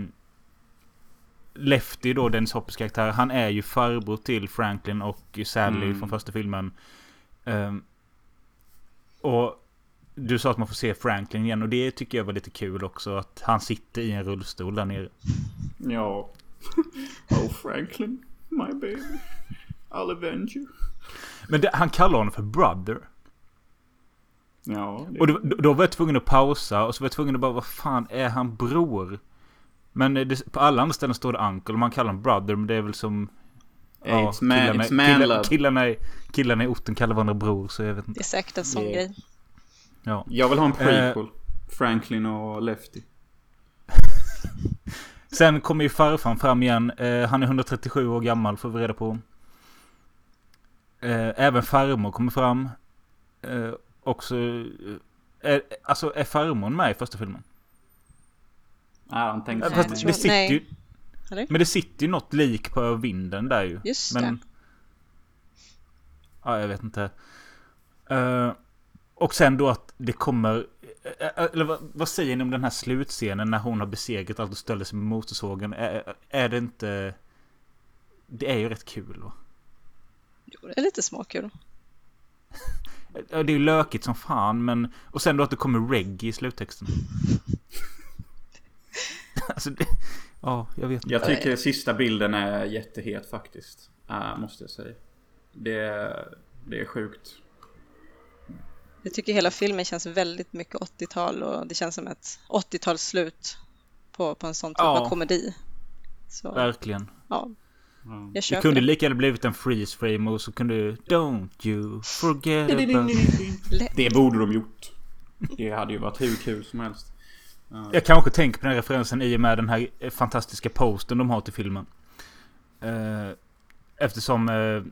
Lefty då, Dennis Hoppers karaktär, han är ju farbror till Franklin och Sally Mm. från första filmen. Eh, och du sa att man får se Franklin igen och det tycker jag var lite kul också. Att han sitter i en rullstol där nere. Ja. (laughs) Oh Franklin, my baby. I'll avenge you. Men det, han kallar honom för brother. Ja. Det, Och då, då var jag tvungen att pausa och så var jag tvungen att bara, vad fan är han bror? Men eh, det, på alla andra ställen står det uncle och man kallar honom brother men det är väl som... Man, killarna, it's man killar, love. killarna, i- killarna i orten kallar varandra bror, så jag vet Det inte. är säkert en sån Yeah. grej. Ja. Jag vill ha en prequel. Franklin och Lefty. (laughs) Sen kommer ju farfan fram igen. Eh, han är 137 år gammal får vi reda på. Eh, även farmor kommer fram. Eh, också... Eh, är, alltså är farmor med i första filmen? Nej, han tänkte Eh, Nej, fast det tror- sitter ju... Eller? Men det sitter ju något lik på vinden där ju. Just Men... det. Ja, jag vet inte. Eh, och sen då att det kommer... eh, Eller vad, vad säger ni om den här slutscenen när hon har besegrat allt och ställer sig med motorsågen? Är, är det inte... Det är ju rätt kul va? Jo, det är lite småkul. Ja, Det är ju lökigt som fan men... Och sen då att det kommer reggae i sluttexten. (laughs) alltså det... Ja, jag vet inte. Jag tycker sista bilden är jättehet faktiskt. Uh, måste jag säga. Det är, det är sjukt. Jag tycker hela filmen känns väldigt mycket 80-tal och det känns som ett 80-talsslut på, på en sån typ Ja. av komedi. Så Verkligen. ja, Mm. jag Det kunde det. lika gärna blivit en freeze frame och så kunde du... Don't you forget about... (laughs) Det borde de gjort. Det hade ju varit hur kul som helst. Jag kanske tänker på den här referensen i och med den här fantastiska posten de har till filmen. Eh, Eftersom eh,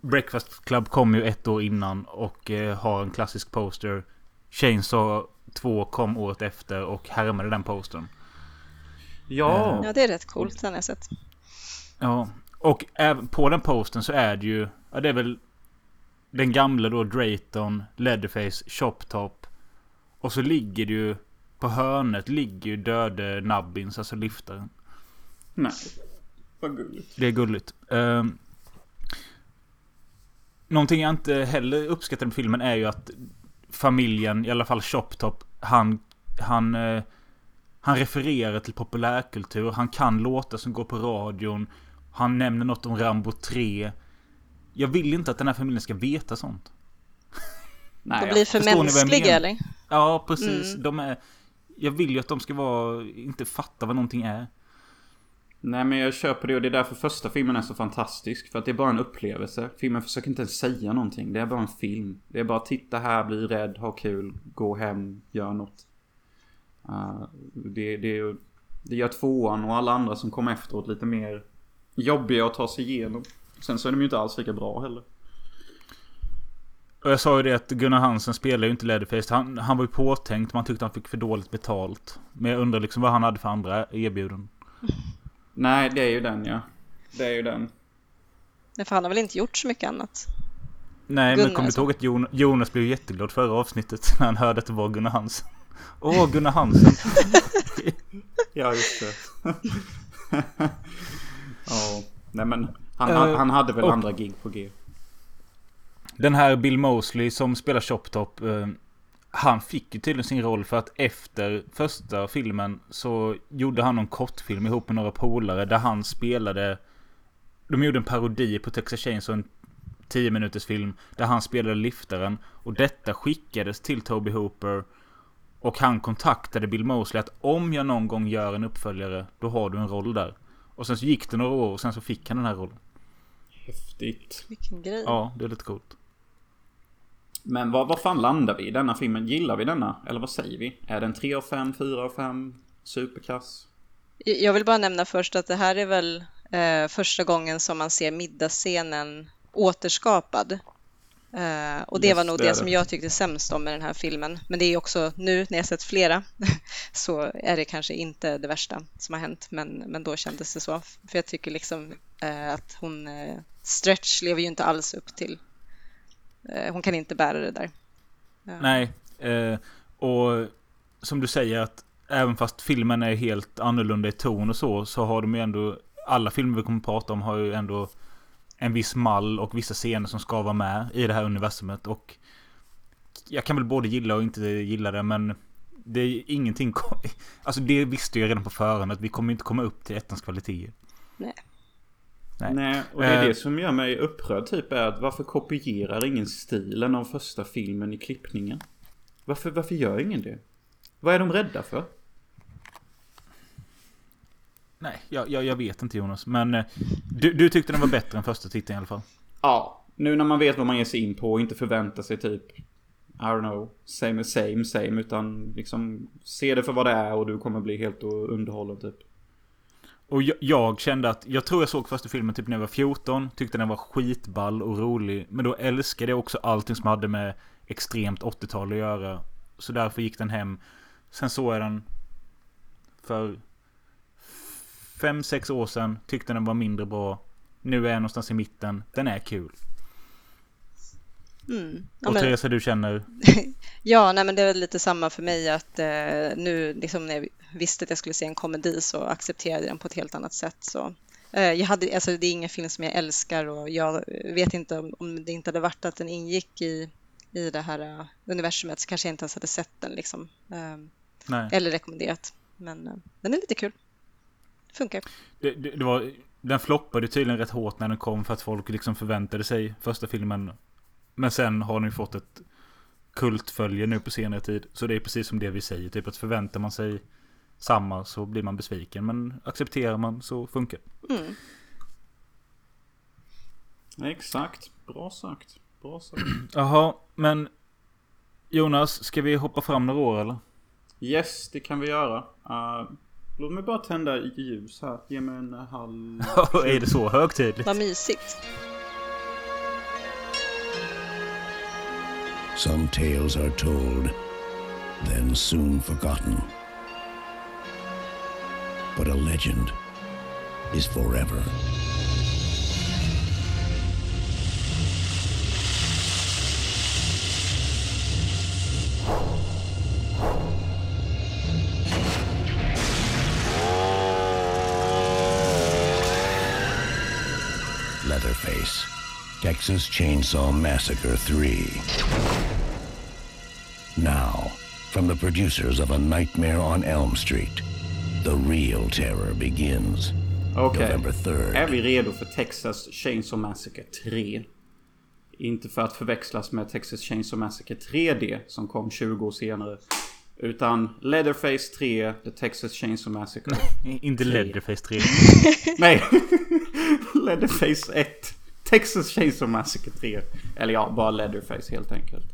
Breakfast Club kom ju ett år innan och eh, har en klassisk poster. Chainsaw 2 kom året efter och härmade den postern. Ja. Ja, det är rätt coolt, den har jag sett. Ja, och på den posten så är det ju... Ja, det är väl den gamla då Drayton, Leatherface, Chop Top. Och så ligger det ju... På hörnet ligger ju döde Nubbins, alltså liftaren. Nej. Vad gulligt. Det är gulligt. Um, någonting jag inte heller uppskattar med filmen är ju att familjen, i alla fall Chop Top, han, han, eh, han refererar till populärkultur. Han kan låtar som går på radion. Han nämner något om Rambo 3. Jag vill inte att den här familjen ska veta sånt. De Nej, blir ja. för mänskliga eller? Ja, precis. Mm. De är... Jag vill ju att de ska vara... Inte fatta vad någonting är. Nej men jag köper det och det är därför första filmen är så fantastisk. För att det är bara en upplevelse. Filmen försöker inte ens säga någonting. Det är bara en film. Det är bara titta här, bli rädd, ha kul, gå hem, gör något. Uh, det, det, det gör tvåan och alla andra som kom efteråt lite mer jobbiga att ta sig igenom. Sen så är de ju inte alls lika bra heller. Och jag sa ju det att Gunnar Hansen spelar ju inte Leatherface. Han, han var ju påtänkt. Man tyckte han fick för dåligt betalt. Men jag undrar liksom vad han hade för andra erbjudanden. (laughs) Nej, det är ju den ja. Det är ju den. Nej, för han har väl inte gjort så mycket annat. Nej, Gunnar men kom du alltså. ihåg att Jon, Jonas blev jätteglad förra avsnittet (laughs) när han hörde att det var Gunnar Hansen? (laughs) Åh, Gunnar Hansen! Ja, just det. Ja, nej men han, han, han hade väl och- andra gig på G. Den här Bill Mosley som spelar Chop Top. Eh, han fick ju tydligen sin roll för att efter första filmen så gjorde han någon kortfilm ihop med några polare där han spelade... De gjorde en parodi på Texas Chainsaw, en 10 minuters film där han spelade liftaren. Och detta skickades till Toby Hooper. Och han kontaktade Bill Mosley att om jag någon gång gör en uppföljare, då har du en roll där. Och sen så gick det några år och sen så fick han den här rollen. Häftigt. Vilken grej. Ja, det är lite coolt. Men vad, vad fan landar vi i denna filmen? Gillar vi denna? Eller vad säger vi? Är den 3 av 5, 4 av 5? Superkass? Jag vill bara nämna först att det här är väl eh, första gången som man ser middagsscenen återskapad. Eh, och det Yes, var nog det det, som jag tyckte sämst om med den här filmen. Men det är också nu när jag sett flera (laughs) så är det kanske inte det värsta som har hänt. Men, men då kändes det så. För jag tycker liksom eh, att hon, eh, Stretch lever ju inte alls upp till, hon kan inte bära det där. Eh, Nej, eh, och som du säger att även fast filmen är helt annorlunda i ton och så, så har de ju ändå... Alla filmer vi kommer att prata om har ju ändå en viss mall och vissa scener som ska vara med i det här universumet. Och jag kan väl både gilla och inte gilla det, men det är ingenting... (laughs) Alltså det visste jag redan på förhand att vi kommer inte komma upp till ettans kvaliteter. Nej. Nej. Nej, och det är Eh. det som gör mig upprörd typ är att varför kopierar ingen stilen av första filmen i klippningen? Varför, varför gör ingen det? Vad är de rädda för? Nej, jag, jag, jag vet inte Jonas. Men eh, du, du tyckte den var bättre än första titeln i alla fall. Ja, nu när man vet vad man ger sig in på och inte förväntar sig typ I don't know, same same same utan liksom se det för vad det är och du kommer bli helt underhållen typ. Och jag, jag, kände att, jag tror jag såg första filmen typ när jag var 14, tyckte den var skitball och rolig. Men då älskade jag också allting som hade med extremt 80-tal att göra. Så därför gick den hem. Sen såg jag den för 5-6 år sedan, tyckte den var mindre bra. Nu är jag någonstans i mitten, den är kul. Mm. Ja, och Theresa, du känner? (laughs) ja, nej, men det är lite samma för mig att eh, nu liksom när jag visste att jag skulle se en komedi så accepterade jag den på ett helt annat sätt. Så, eh, jag hade, alltså, det är ingen film som jag älskar och jag vet inte om, om det inte hade varit att den ingick i, i det här uh, universumet så kanske jag inte ens hade sett den liksom. Eh, eller rekommenderat. Men uh, den är lite kul. Funkar. Det, det, det var, den floppade tydligen rätt hårt när den kom för att folk liksom förväntade sig första filmen men sen har ni fått ett kultfölje nu på senare tid. Så det är precis som det vi säger. Typ att förväntar man sig samma så blir man besviken. Men accepterar man så funkar mm. Exakt. Bra sagt. Bra sagt. (clears throat) Jaha, men Jonas, ska vi hoppa fram några år eller? Yes, det kan vi göra. Uh, låt mig bara tända ljus här. Ge mig en halv... (laughs) är det så högtidligt? Vad mysigt. Some tales are told, then soon forgotten. But a legend is forever. Leatherface. Texas Chainsaw Massacre 3. Now, from the producers of A Nightmare on Elm Street, the real terror begins. Okej, okay. är vi redo för Texas Chainsaw Massacre 3? Inte för att förväxlas med Texas Chainsaw Massacre 3D som kom 20 år senare. Utan Leatherface 3, The Texas Chainsaw Massacre. (laughs) inte Leatherface 3. (laughs) Nej, (laughs) Leatherface 1. Texas Chainsaw Massacre 3. Eller ja, bara Leatherface helt enkelt.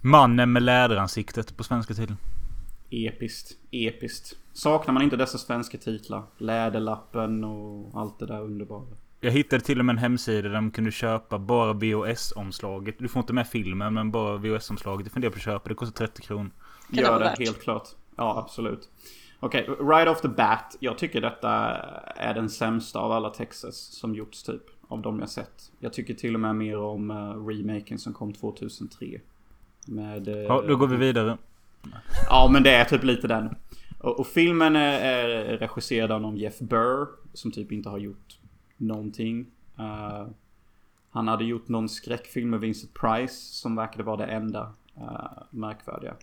Mannen med läderansiktet på svenska titeln. Episkt. Episkt. Saknar man inte dessa svenska titlar? Läderlappen och allt det där underbara. Jag hittade till och med en hemsida där de kunde köpa bara VHS-omslaget. Du får inte med filmen, men bara VHS-omslaget. Jag funderar på att köpa. Det kostar 30 kronor. Gör det, helt klart. Ja, absolut. Okej, okay, right off the bat. Jag tycker detta är den sämsta av alla Texas som gjorts typ. Av de jag sett. Jag tycker till och med mer om uh, remaken som kom 2003. Med... Uh, ja, då går vi vidare. Ja, men det är typ lite den. Och, och filmen är, är regisserad av någon Jeff Burr. Som typ inte har gjort någonting. Uh, han hade gjort någon skräckfilm med Vincent Price. Som verkade vara det enda uh, märkvärdiga.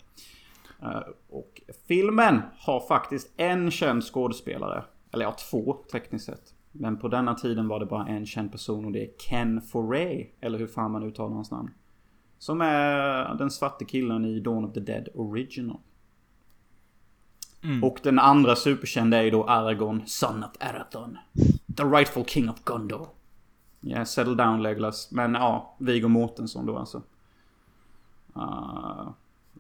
Uh, och filmen har faktiskt en känd skådespelare. Eller ja, två tekniskt sett. Men på denna tiden var det bara en känd person och det är Ken Foray. Eller hur fan man uttalar hans namn. Som är den svarte killen i Dawn of the Dead Original. Mm. Och den andra superkända är ju då Aragorn, Son of Arathon. The rightful king of Gondor. Ja, yeah, settle down Legolas. Men ja, Viggo Mortensen då alltså. Uh,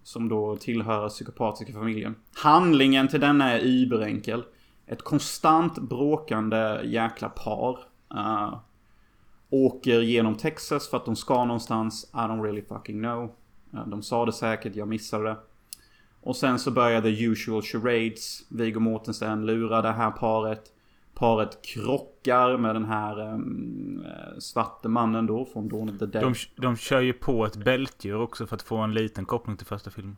som då tillhör psykopatiska familjen. Handlingen till denna är überenkel. Ett konstant bråkande jäkla par. Uh, åker genom Texas för att de ska någonstans. I don't really fucking know. Uh, de sa det säkert, jag missade det. Och sen så börjar the usual charades. Viggo Mortensen lurar det här paret. Paret krockar med den här um, svarte mannen då från Dawn of the Dead. De, de kör ju på ett bältdjur också för att få en liten koppling till första filmen.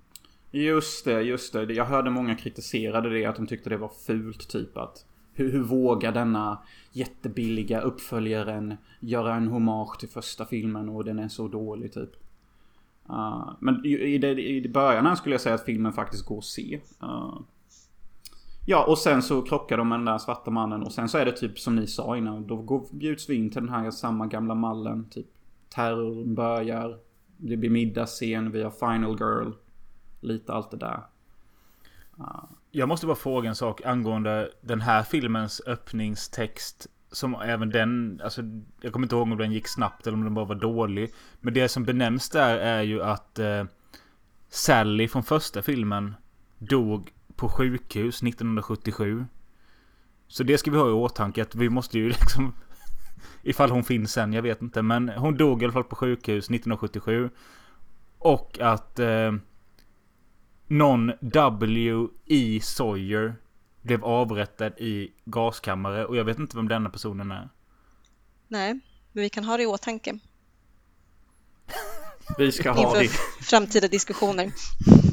Just det, just det. Jag hörde många kritiserade det, att de tyckte det var fult typ att hur, hur vågar denna jättebilliga uppföljaren göra en hommage till första filmen och den är så dålig typ. Uh, men i, det, i början här skulle jag säga att filmen faktiskt går att se. Uh, ja, och sen så krockar de med den där svarta mannen och sen så är det typ som ni sa innan. Då går, bjuds vi in till den här samma gamla mallen. Typ terrorn börjar. Det blir middagsscen, vi har Final Girl. Lite allt det där. Uh. Jag måste bara fråga en sak angående den här filmens öppningstext. Som även den, alltså jag kommer inte ihåg om den gick snabbt eller om den bara var dålig. Men det som benämns där är ju att eh, Sally från första filmen dog på sjukhus 1977. Så det ska vi ha i åtanke att vi måste ju (laughs) liksom... Ifall hon finns sen, jag vet inte. Men hon dog i alla fall på sjukhus 1977. Och att eh, någon W.E. Sawyer blev avrättad i gaskammare. Och jag vet inte vem denna personen är. Nej, men vi kan ha det i åtanke (laughs) Vi ska ha inför det. framtida diskussioner.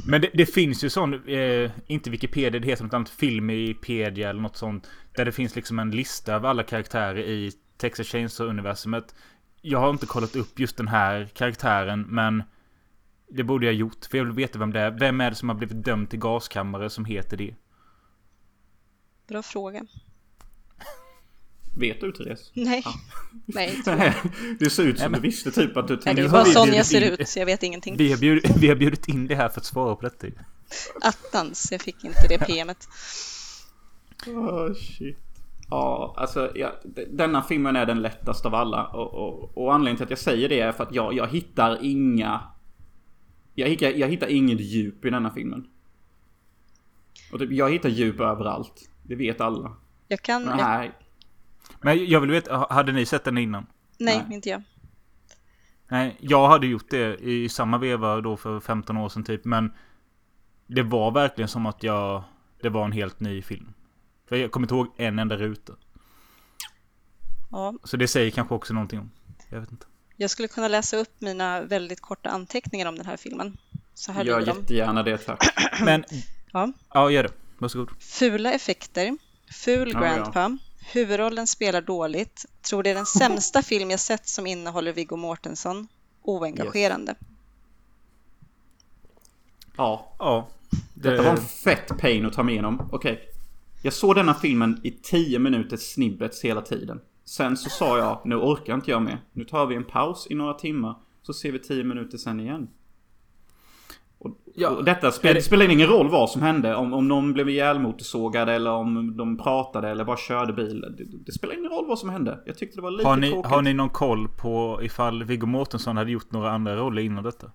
Men det, det finns ju sån, eh, inte Wikipedia det heter något annat, Filmipedia eller något sånt. Där det finns liksom en lista av alla karaktärer i Texas Chainsaw-universumet. Jag har inte kollat upp just den här karaktären, men det borde jag gjort. För jag vill veta vem det är. Vem är det som har blivit dömd till gaskammare som heter det? Bra fråga. Vet du Therese? Nej, Ja. nej. (laughs) det ser ut som Nej, du visste typ att du Nej, tänkte... det är bara sån jag ser in- ut, så jag vet ingenting. Vi har, bjudit, vi har bjudit in det här för att svara på detta. Attans, jag fick inte det PMet. Oh, shit. Ja, alltså ja, denna filmen är den lättaste av alla. Och, och, och anledningen till att jag säger det är för att jag, jag hittar inga... Jag hittar, jag hittar inget djup i denna filmen. Och typ, jag hittar djup överallt. Det vet alla. Jag kan... Men Jag, här, Men jag vill veta, ha- hade ni sett den innan? nej, Nej. inte jag. Nej, jag hade gjort det i samma veva då för 15 år sedan typ. Men det var verkligen som att jag... Det var en helt ny film. För jag kommer inte ihåg en enda ruta. Ja, Så det säger kanske också någonting om. Jag vet inte. Jag skulle kunna läsa upp mina väldigt korta anteckningar om den här filmen. Så här gör de. jättegärna det tack. (clears throat) Men... Ja. Ja, gör det. Varsågod. Fula effekter, ful Ja, grandpa, huvudrollen spelar dåligt, tror det är den sämsta (laughs) film jag sett som innehåller Viggo Mortensen, oengagerande. Ja, Ja. Det, detta var en fett pain att ta med igenom. Okej. Jag såg denna filmen i 10 minuters snibbets hela tiden. Sen så sa jag, nu orkar inte jag med. Nu tar vi en paus i några timmar. Så ser vi 10 minuter sen igen. Och, Ja, och detta spel, det- det spelar ingen roll vad som hände. Om, om någon blev ihjälmotorsågad eller om de pratade eller bara körde bil. Det, det spelar ingen roll vad som hände. Jag tyckte det var lite har, ni, tråkigt. har ni någon koll på ifall Viggo Mortensen hade gjort några andra roller innan detta?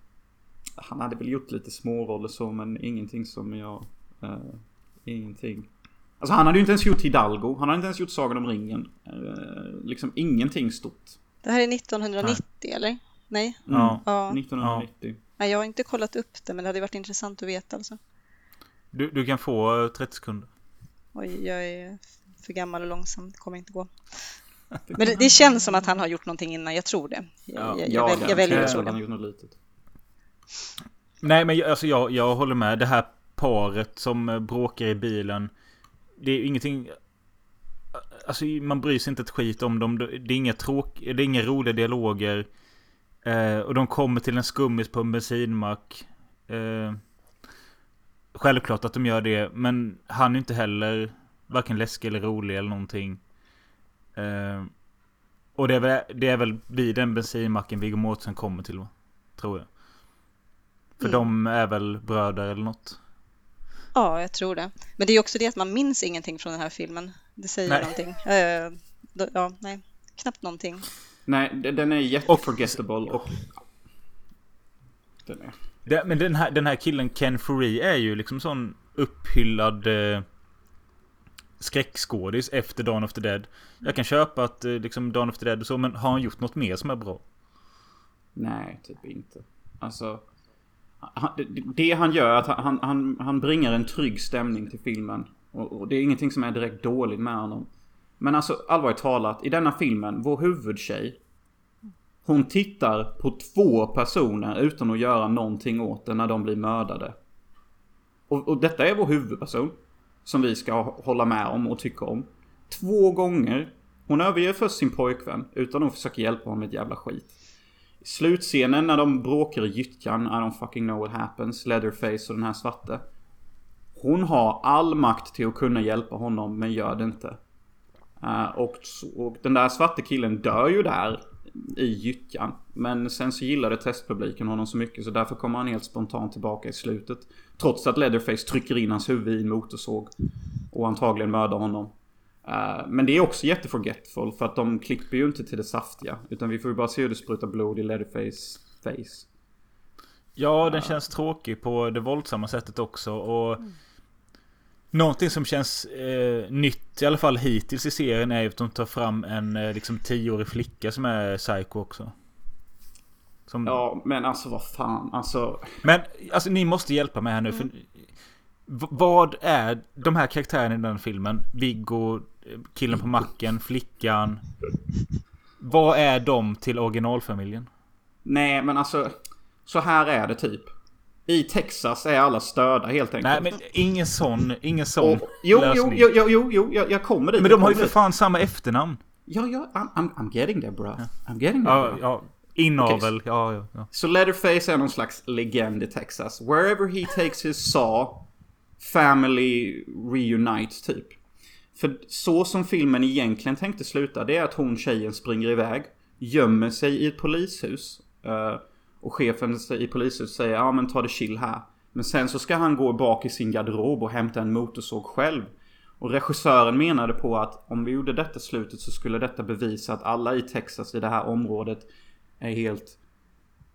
Han hade väl gjort lite småroller så men ingenting som jag... eh, ingenting. Alltså han hade ju inte ens gjort Hidalgo. Han hade inte ens gjort Sagan om ringen. Eh, liksom ingenting stort. Det här är 1990 eller? Nej? Mm. Ja. Ja. 1990. Nej, jag har inte kollat upp det, men det hade varit intressant att veta alltså. Du, du kan få eh, 30 sekunder. Oj, jag är för gammal och långsam, det kommer inte gå. (laughs) Men det, det känns som att han har gjort någonting innan, jag tror det. Jag, Ja. jag, jag, väl, jag väljer att tro Han har det. gjort något litet. Nej men jag- alltså jag, jag håller med. Det här paret som eh, bråkar i bilen. Det är ingenting... Alltså man bryr sig inte ett skit om dem. Det är inga tråk... Det är inga roliga dialoger. Eh, och de kommer till en skummis på en bensinmack. Eh, självklart att de gör det. Men han är inte heller varken läskig eller rolig eller någonting. Eh, och det är, väl, det är väl vid den bensinmacken Viggo Mortensen kommer till va? Tror jag. För Mm. de är väl bröder eller något. Ja, jag tror det. Men det är också det att man minns ingenting från den här filmen. Det säger Nej. någonting. Då- ja, nej, knappt någonting. Nej, den är jätteforgettable och... Den är... Det, men den här, den här killen Ken Foree är ju liksom sån upphyllad eh, skräckskådis efter Dawn of the Dead. Jag kan köpa att eh, liksom Dawn of the Dead och så, men har han gjort något mer som är bra? Nej, typ inte. Alltså... Han, det, det han gör är att han, han, han bringar en trygg stämning till filmen. Och, och det är ingenting som är direkt dåligt med honom. Men alltså allvarligt talat, i denna filmen, vår huvudtjej. Hon tittar på två personer utan att göra någonting åt det när de blir mördade. Och, och detta är vår huvudperson. Som vi ska hålla med om och tycka om. Två gånger. Hon överger först sin pojkvän utan att försöka hjälpa honom med ett jävla skit. Slutscenen när de bråkar i gyttjan, I don't fucking know what happens, Leatherface och den här svarte. Hon har all makt till att kunna hjälpa honom men gör det inte. Uh, och, och den där svarte killen dör ju där i gyttjan. Men sen så gillade testpubliken honom så mycket så därför kommer han helt spontant tillbaka i slutet. Trots att Leatherface trycker in hans huvud i en motorsåg. Och antagligen mördar honom. Uh, men det är också jätteforgetful för att de klipper ju inte till det saftiga. Utan vi får ju bara se hur det sprutar blod i Leatherface face. Ja, den känns tråkig på det våldsamma sättet också. Och mm. Någonting som känns eh, nytt, i alla fall hittills i serien, är att de tar fram en eh, liksom tioårig flicka som är psycho också. Som... Ja, men alltså vad fan, alltså... Men, alltså ni måste hjälpa mig här nu, mm. för... Vad är de här karaktärerna i den filmen? Viggo, killen på macken, flickan. Vad är de till originalfamiljen? Nej, men alltså... Så här är det typ. I Texas är alla störda helt enkelt. Nej men ingen sån, ingen sån Och, jo, lösning. jo, jo, jo, jo, jag, jag kommer dit. Men de har ju för fan samma efternamn. Ja, ja, I'm, I'm, I'm getting there bro. I'm getting there ja, bro. Ja, inavel, okay. ja, ja, ja. Så Leatherface är någon slags legend i Texas. Wherever he takes his saw, family reunite typ. För så som filmen egentligen tänkte sluta, det är att hon tjejen springer iväg, gömmer sig i ett polishus. Uh, och chefen i polishuset säger ja men ta det chill här. Men sen så ska han gå bak i sin garderob och hämta en motorsåg själv. Och regissören menade på att om vi gjorde detta slutet så skulle detta bevisa att alla i Texas i det här området är helt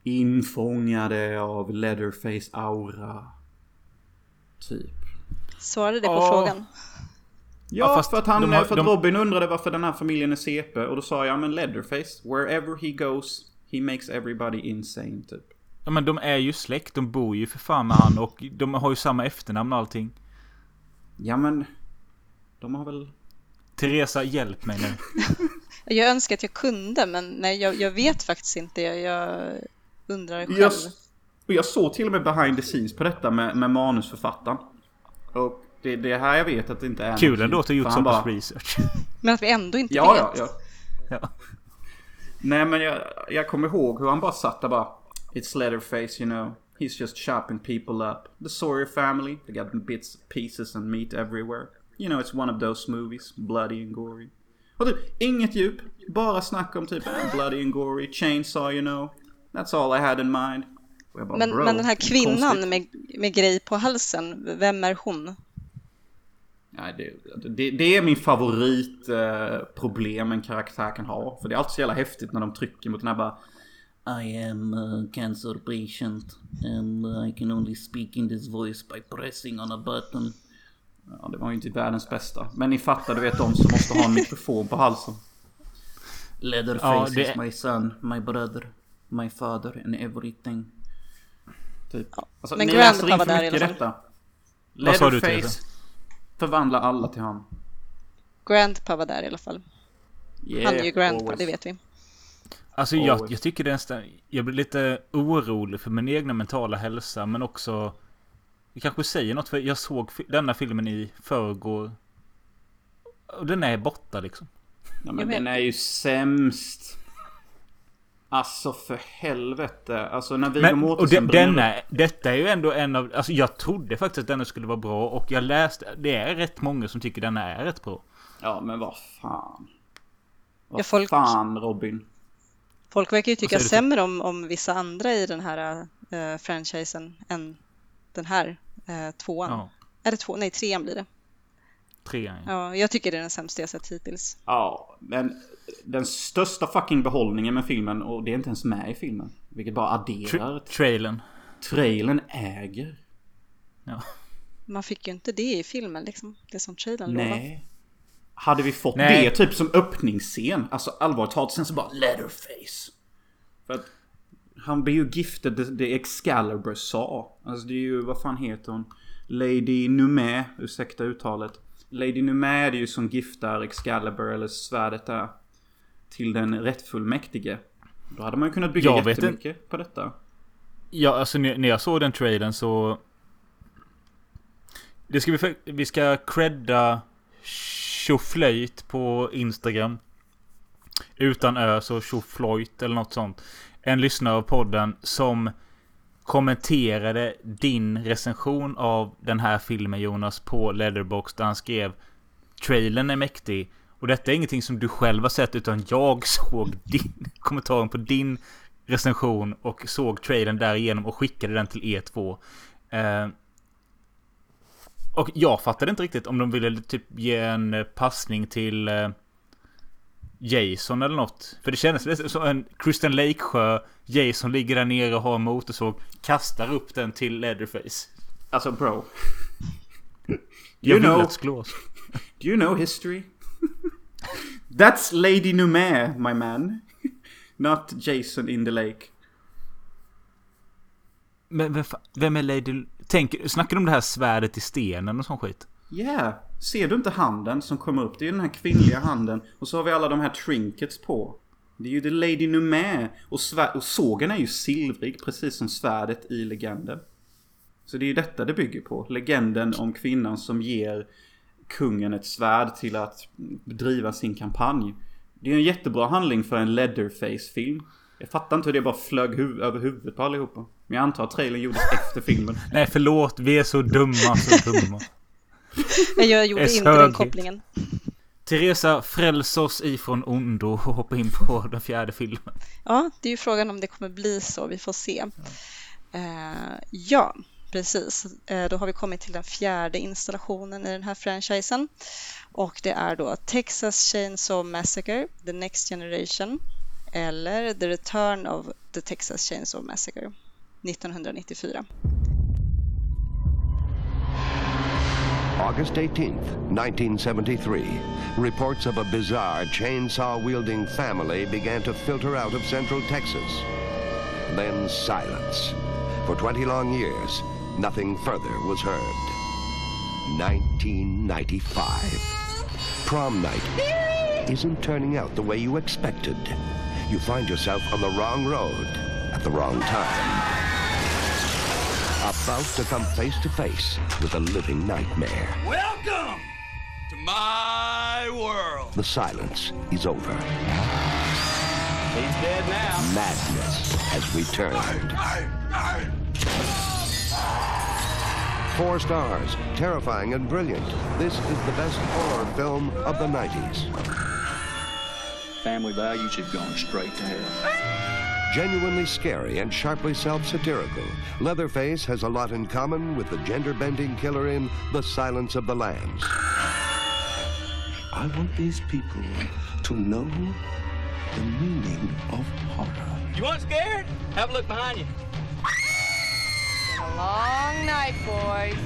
infångade av Leatherface aura. Typ. Svarade det på oh. frågan? Ja, för att, han, har, för att de... Robin undrade varför den här familjen är CP. Och då sa jag, men Leatherface, wherever he goes He makes everybody insane typ. Ja men de är ju släkt, de bor ju för fan med han och de har ju samma efternamn och allting. Ja men... De har väl... Teresa, hjälp mig nu. (laughs) jag önskar att jag kunde men nej jag, jag vet faktiskt inte. Jag, jag undrar själv. Jag, och jag såg till och med behind the scenes på detta med, med manusförfattaren. Och det, det här jag vet att det inte är Kul ändå att du gjort så pass research. (laughs) Men att vi ändå inte ja, vet. Ja, ja. ja. Nej men jag, jag kommer ihåg hur han bara satt där bara. It's Leatherface you know. He's just chopping people up. The Sawyer family. They got bits, pieces and meat everywhere. You know it's one of those movies. Bloody and gory. Och typ inget djup. Bara snack om typ eh, bloody and gory. Chainsaw you know. That's all I had in mind. Bara, men, men den här kvinnan med, med grej på halsen. Vem är hon? Nej, det, det, det, är min favoritproblem eh, en karaktär kan ha. För det är alltid så jävla häftigt när de trycker mot den här bara I am a cancer patient and I can only speak in this voice by pressing on a button. Ja, det var ju inte världens bästa. Men ni fattar, du vet de som måste ha en mikrofon på halsen. Leatherface ja, det... is my son, my brother, my father and everything. Typ. Alltså, Men ni läser in för mycket i detta. Leatherface Förvandla alla till han. Grandpa var där i alla fall. Yeah, han är ju Grandpa, always. det vet vi. Alltså jag, jag tycker det är nästan... Jag blir lite orolig för min egna mentala hälsa men också... Det kanske säger något för jag såg denna filmen i förrgår. Och den är borta liksom. Ja men den är ju sämst. Alltså för helvete. Alltså när Viggo Mortensen... Och de, denna, detta är ju ändå en av... Alltså jag trodde faktiskt att denna skulle vara bra. Och jag läste... Det är rätt många som tycker denna är rätt bra. Ja men vad fan. Vad ja, folk, fan Robin. Folk verkar ju tycka sämre om, om vissa andra i den här uh, franchisen än den här uh, tvåan. Ja. Är det två? Nej, trean blir det. Trean ja. ja. Jag tycker det är den sämsta jag sett hittills. Ja, men den största fucking behållningen med filmen och det är inte ens med i filmen. Vilket bara adderar. Tra trailern. Trailern äger. Ja. Man fick ju inte det i filmen liksom. Det som trailern Nej. Lovade. Hade vi fått Nej. det typ som öppningsscen. Alltså allvarligt talat. Sen så bara Leatherface. För att han blir ju gifted det, det Excalibur sa. Alltså det är ju, vad fan heter hon? Lady Numé, ursäkta uttalet. Lady Numé är det ju som giftar Excalibur eller svärdet där till den rättfullmäktige. Då hade man ju kunnat bygga jag jättemycket på detta. Ja, alltså när jag såg den traden så... Det ska vi, vi ska credda Tjoflöjt på Instagram. Utan ö så Tjoflöjt eller något sånt. En lyssnare av podden som kommenterade din recension av den här filmen Jonas på Leatherbox där han skrev Trailern är mäktig Och detta är ingenting som du själv har sett utan jag såg din (laughs) kommentaren på din recension och såg trailern därigenom och skickade den till E2. Eh, och jag fattade inte riktigt om de ville typ ge en passning till eh, Jason eller något. För det kändes som en Christian Lake-sjö. Jason ligger där nere och har en motorsåg. Kastar upp den till Leatherface. Alltså bro. (laughs) You know-. Do you know history? That's Lady Nume, my man. Not Jason in the lake. Men vem, är Lady... Tänk, snackar du om det här svärdet i stenen och sån skit? Yeah. Ser du inte handen som kommer upp? Det är ju den här kvinnliga handen. Och så har vi alla de här trinkets på. Det är ju The Lady Nume. Och, och sågen är ju silvrig, precis som svärdet i legenden. Så det är ju detta det bygger på. Legenden om kvinnan som ger kungen ett svärd till att driva sin kampanj. Det är en jättebra handling för en Leatherface-film. Jag fattar inte hur det bara flög hu- över huvudet på allihopa. Men jag antar att trailern gjordes efter filmen. (laughs) Nej förlåt, vi är så dumma, så dumma. (laughs) Nej, Jag gjorde inte den kopplingen. Teresa, fräls oss ifrån ondo och hoppa in på den fjärde filmen. Ja, det är ju frågan om det kommer bli så. Vi får se. Eh, ja, precis. Eh, då har vi kommit till den fjärde installationen i den här franchisen. Och det är då Texas Chainsaw Massacre, The Next Generation eller The Return of the Texas Chainsaw Massacre 1994. August 18th, 1973. Reports of a bizarre chainsaw wielding family began to filter out of central Texas. Then silence. For 20 long years, nothing further was heard. 1995. Prom night isn't turning out the way you expected. You find yourself on the wrong road at the wrong time. About to come face to face with a living nightmare. Welcome to my world. The silence is over. He's dead now. Madness has returned. Four stars, terrifying and brilliant. This is the best horror film of the 90s. Family values have gone straight to hell. Genuinely scary and sharply self-satirical, Leatherface has a lot in common with the gender-bending killer in The Silence of the Lambs. I want these people to know the meaning of horror. You want scared? Have a look behind you. A long night, boys.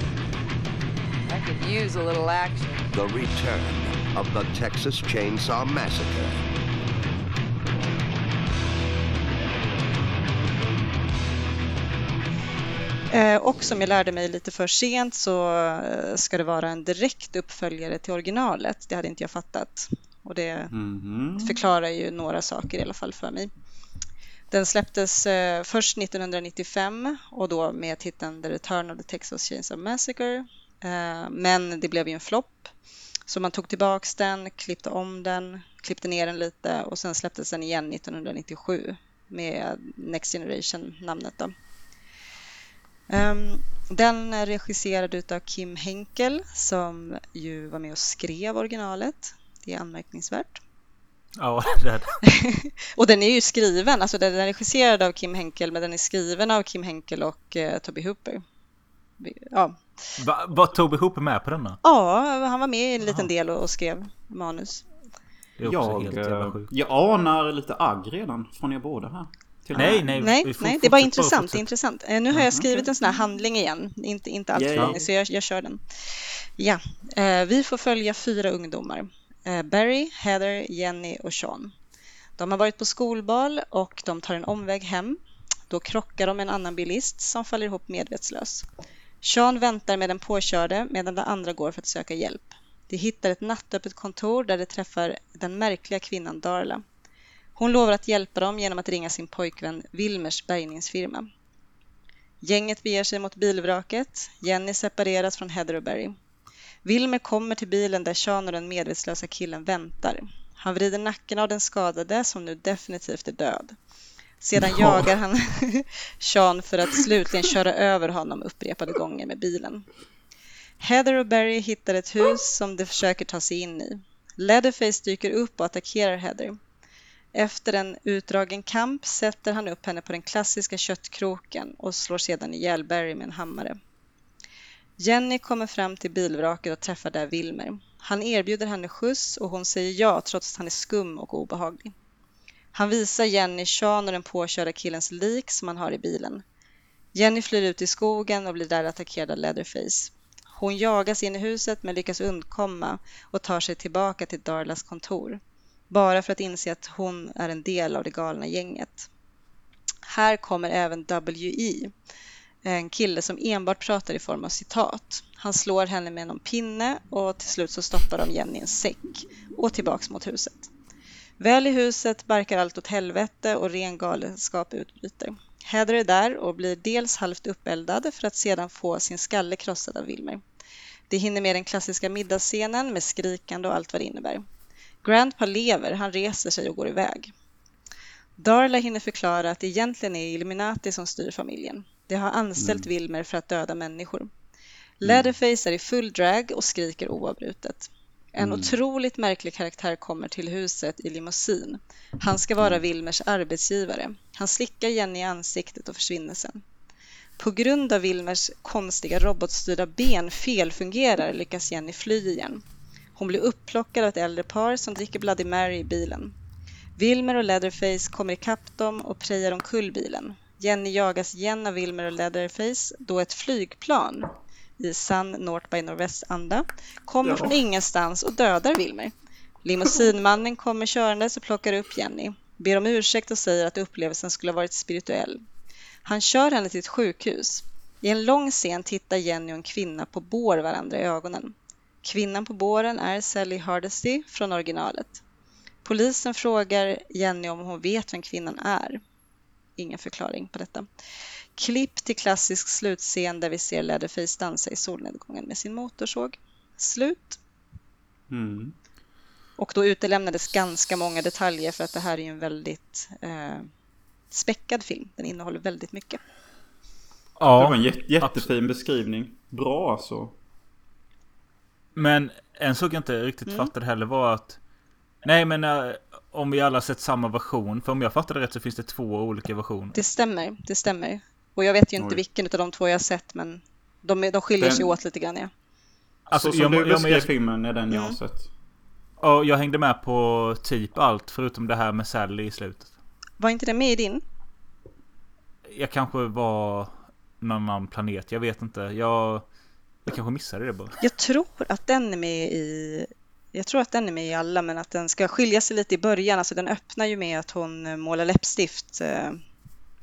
I could use a little action. The return of the Texas Chainsaw Massacre. Eh, och som jag lärde mig lite för sent så eh, ska det vara en direkt uppföljare till originalet. Det hade inte jag fattat. Och det Mhm. förklarar ju några saker i alla fall för mig. Den släpptes eh, först 1995 och då med titeln The Return of the Texas Chainsaw Massacre. Eh, men det blev ju en flopp. Så man tog tillbaks den, klippte om den, klippte ner den lite och sen släpptes den igen 1997 med Next Generation-namnet. Då. Ehm, den är regisserad av Kim Henkel som ju var med och skrev originalet. Det är anmärkningsvärt. Ja, det är det. (laughs) Och den är ju skriven, alltså den är regisserad av Kim Henkel men den är skriven av Kim Henkel och eh, Toby Hooper. Ja. Va, var Toby Hooper med på denna? ja, han var med i en liten del och, och skrev manus. Jag, eh, jag anar lite agg redan från er båda här. Nej, nej. Nej, får nej det är bara intressant. intressant. Eh, Nu har jag skrivit en sån här handling igen, inte, inte allt för Yay. lång, så jag, jag kör den. Ja, eh, vi får följa fyra ungdomar. Eh, Barry, Heather, Jenny och Sean. De har varit på skolbal och de tar en omväg hem. Då krockar de med en annan bilist som faller ihop medvetslös. Sean väntar med den påkörde medan de andra går för att söka hjälp. De hittar ett nattöppet kontor där de träffar den märkliga kvinnan Darla. Hon lovar att hjälpa dem genom att ringa sin pojkvän Wilmers bärgningsfirma. Gänget beger sig mot bilvraket. Jenny separeras från Heather och Barry. Wilmer kommer till bilen där Sean och den medvetslösa killen väntar. Han vrider nacken av den skadade som nu definitivt är död. Sedan jagar han (laughs) Sean för att slutligen köra över honom upprepade gånger med bilen. Heather och Barry hittar ett hus som de försöker ta sig in i. Leatherface dyker upp och attackerar Heather. Efter en utdragen kamp sätter han upp henne på den klassiska köttkroken och slår sedan ihjäl Barry med en hammare. Jenny kommer fram till bilvraket och träffar där Wilmer. Han erbjuder henne skjuts och hon säger ja trots att han är skum och obehaglig. Han visar Jenny Sean och den påkörda killens lik som han har i bilen. Jenny flyr ut i skogen och blir där attackerad av Leatherface. Hon jagas in i huset men lyckas undkomma och tar sig tillbaka till Darlas kontor. Bara för att inse att hon är en del av det galna gänget. Här kommer även W.E. En kille som enbart pratar i form av citat. Han slår henne med någon pinne och till slut så stoppar de Jenny i en säck och tillbaks mot huset. Väl i huset barkar allt åt helvete och ren galenskap utbryter. Heather är där och blir dels halvt uppeldad för att sedan få sin skalle krossad av Wilmer. Det hinner med den klassiska middagsscenen med skrikande och allt vad det innebär. Grandpa lever, han reser sig och går iväg. Darla hinner förklara att det egentligen är Illuminati som styr familjen. De har anställt Mm. Wilmer för att döda människor. Leatherface är i full drag och skriker oavbrutet. En Mm. otroligt märklig karaktär kommer till huset i limousin. Han ska vara Wilmers arbetsgivare. Han slickar Jenny i ansiktet och försvinner sen. På grund av Wilmers konstiga robotstyrda ben felfungerar lyckas Jenny fly igen. Hon blir upplockad av ett äldre par som dricker Bloody Mary i bilen. Wilmer och Leatherface kommer ikapp dem och prejar omkull bilen. Jenny jagas igen av Wilmer och Leatherface då ett flygplan i sann North by Northwest-anda kommer Ja. från ingenstans och dödar Wilmer. Limousinmannen kommer körandes och plockar upp Jenny, ber om ursäkt och säger att upplevelsen skulle ha varit spirituell. Han kör henne till ett sjukhus. I en lång scen tittar Jenny och en kvinna på bår varandra i ögonen. Kvinnan på båren är Sally Hardesty från originalet. Polisen frågar Jenny om hon vet vem kvinnan är. Ingen förklaring på detta. Klipp till klassisk slutscen där vi ser Leatherface dansa i solnedgången med sin motorsåg. Slut. Mm. Och då utelämnades ganska många detaljer för att det här är ju en väldigt eh, späckad film. Den innehåller väldigt mycket. Det var Ja, en jä- jättefin beskrivning. Bra alltså. men en sak jag inte riktigt Mm. fattade heller var att... Nej men äh, om vi alla sett samma version. För om jag fattade rätt så finns det två olika versioner. Det stämmer, det stämmer. Och jag vet ju inte Oj. vilken av de två jag har sett, men de, de skiljer sig Den- åt lite grann. Ja. Alltså, så som jag- du beskrev jag- filmen är den jag har Mm. sett. Ja, jag hängde med på typ allt förutom det här med Sally i slutet. Var inte det med i din? Jag kanske var någon annan planet, jag vet inte. Jag, jag kanske missade det bara. Jag tror att den är med i jag tror att den är med i alla, men att den ska skilja sig lite i början. Alltså den öppnar ju med att hon eh, målar läppstift. eh,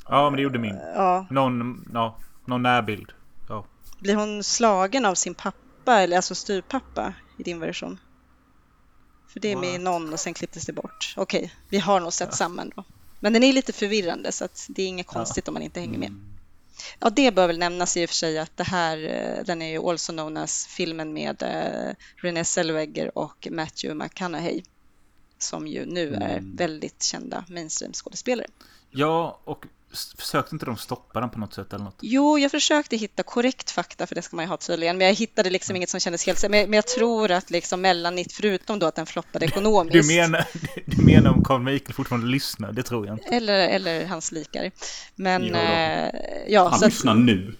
Ja, men det gjorde min. Ja, Någon, ja, någon närbild. Ja. blir hon slagen av sin pappa, eller alltså styrpappa i din version? För det är med i någon och sen klipptes det bort. Okej, vi har nog sett samman då. Men den är lite förvirrande så att det är inget konstigt om man inte hänger med. Ja, det bör väl nämnas i och för sig att det här, eh, den är ju also known as filmen med eh, Renée Zellweger och Matthew McConaughey som ju nu är Mm. väldigt kända mainstream-skådespelare. Ja, och försökte inte de stoppa den på något sätt eller något? Jo, jag försökte hitta korrekt fakta, för det ska man ju ha tydligen, men jag hittade liksom inget som kändes helt... Men, men jag tror att liksom mellan, förutom då att den floppade ekonomiskt, Du menar, (laughs) du menar om Carl Michael fortfarande lyssnar? Det tror jag inte. eller, eller hans likar. Men Jo eh, ja, Han så att, lyssnar nu.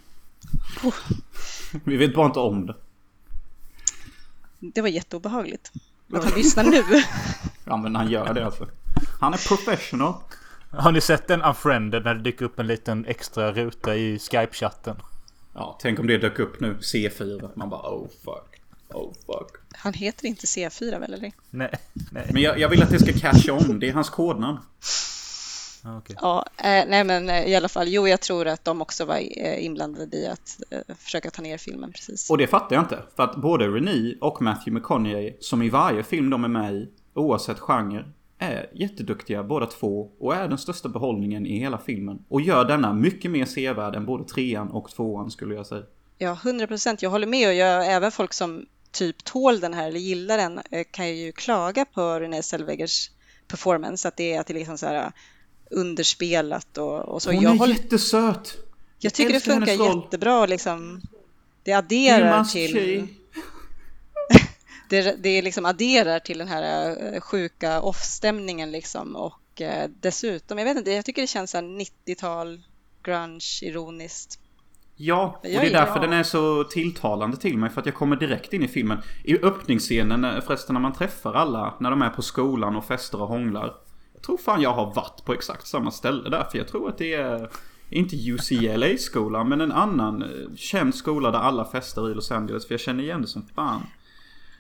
Vi vet bara inte om det. det var jätteobehagligt. Att han lyssnar nu. (laughs) Ja men han gör det alltså. Han är professional. Har ni sett den Unfriended när det dyker upp en liten extra ruta i Skype-chatten? Ja, tänk om det dök upp nu. C4. Man bara oh fuck. Oh fuck. Han heter inte C4 väl, eller? Nej, nej. Men jag, jag vill att det ska catcha om. Det är hans kodnamn. Ja, okej. Ja, eh, nej men eh, i alla fall, jo jag tror att de också var eh, inblandade i att eh, försöka ta ner filmen precis. Och det fattar jag inte. För att både Renée och Matthew McConaughey, som i varje film de är med i, oavsett genre, är jätteduktiga båda två och är den största behållningen i hela filmen. Och gör denna mycket mer sevärd än både trean och tvåan skulle jag säga. Ja, 100 procent. Jag håller med och jag, även folk som typ tål den här eller gillar den eh, kan ju klaga på Renée Zellwegers performance, att det är att det är liksom så här underspelat och, och så. Hon jag, är håller, jättesöt! jag tycker det funkar jättebra liksom. Det adderar till... tjej. Det, det liksom adderar till den här eh, sjuka off-stämningen liksom och eh, dessutom, jag vet inte, jag tycker det känns så här 90-tal, grunge, ironiskt. Ja, och det är därför den är så tilltalande till mig. För att jag kommer direkt in i filmen. I öppningsscenen eh, förresten när man träffar alla. När de är på skolan och fester och hånglar. Jag tror fan jag har varit på exakt samma ställe där. För jag tror att det är inte UCLA-skolan men en annan känd skola där alla festar i Los Angeles. För jag känner igen det som fan.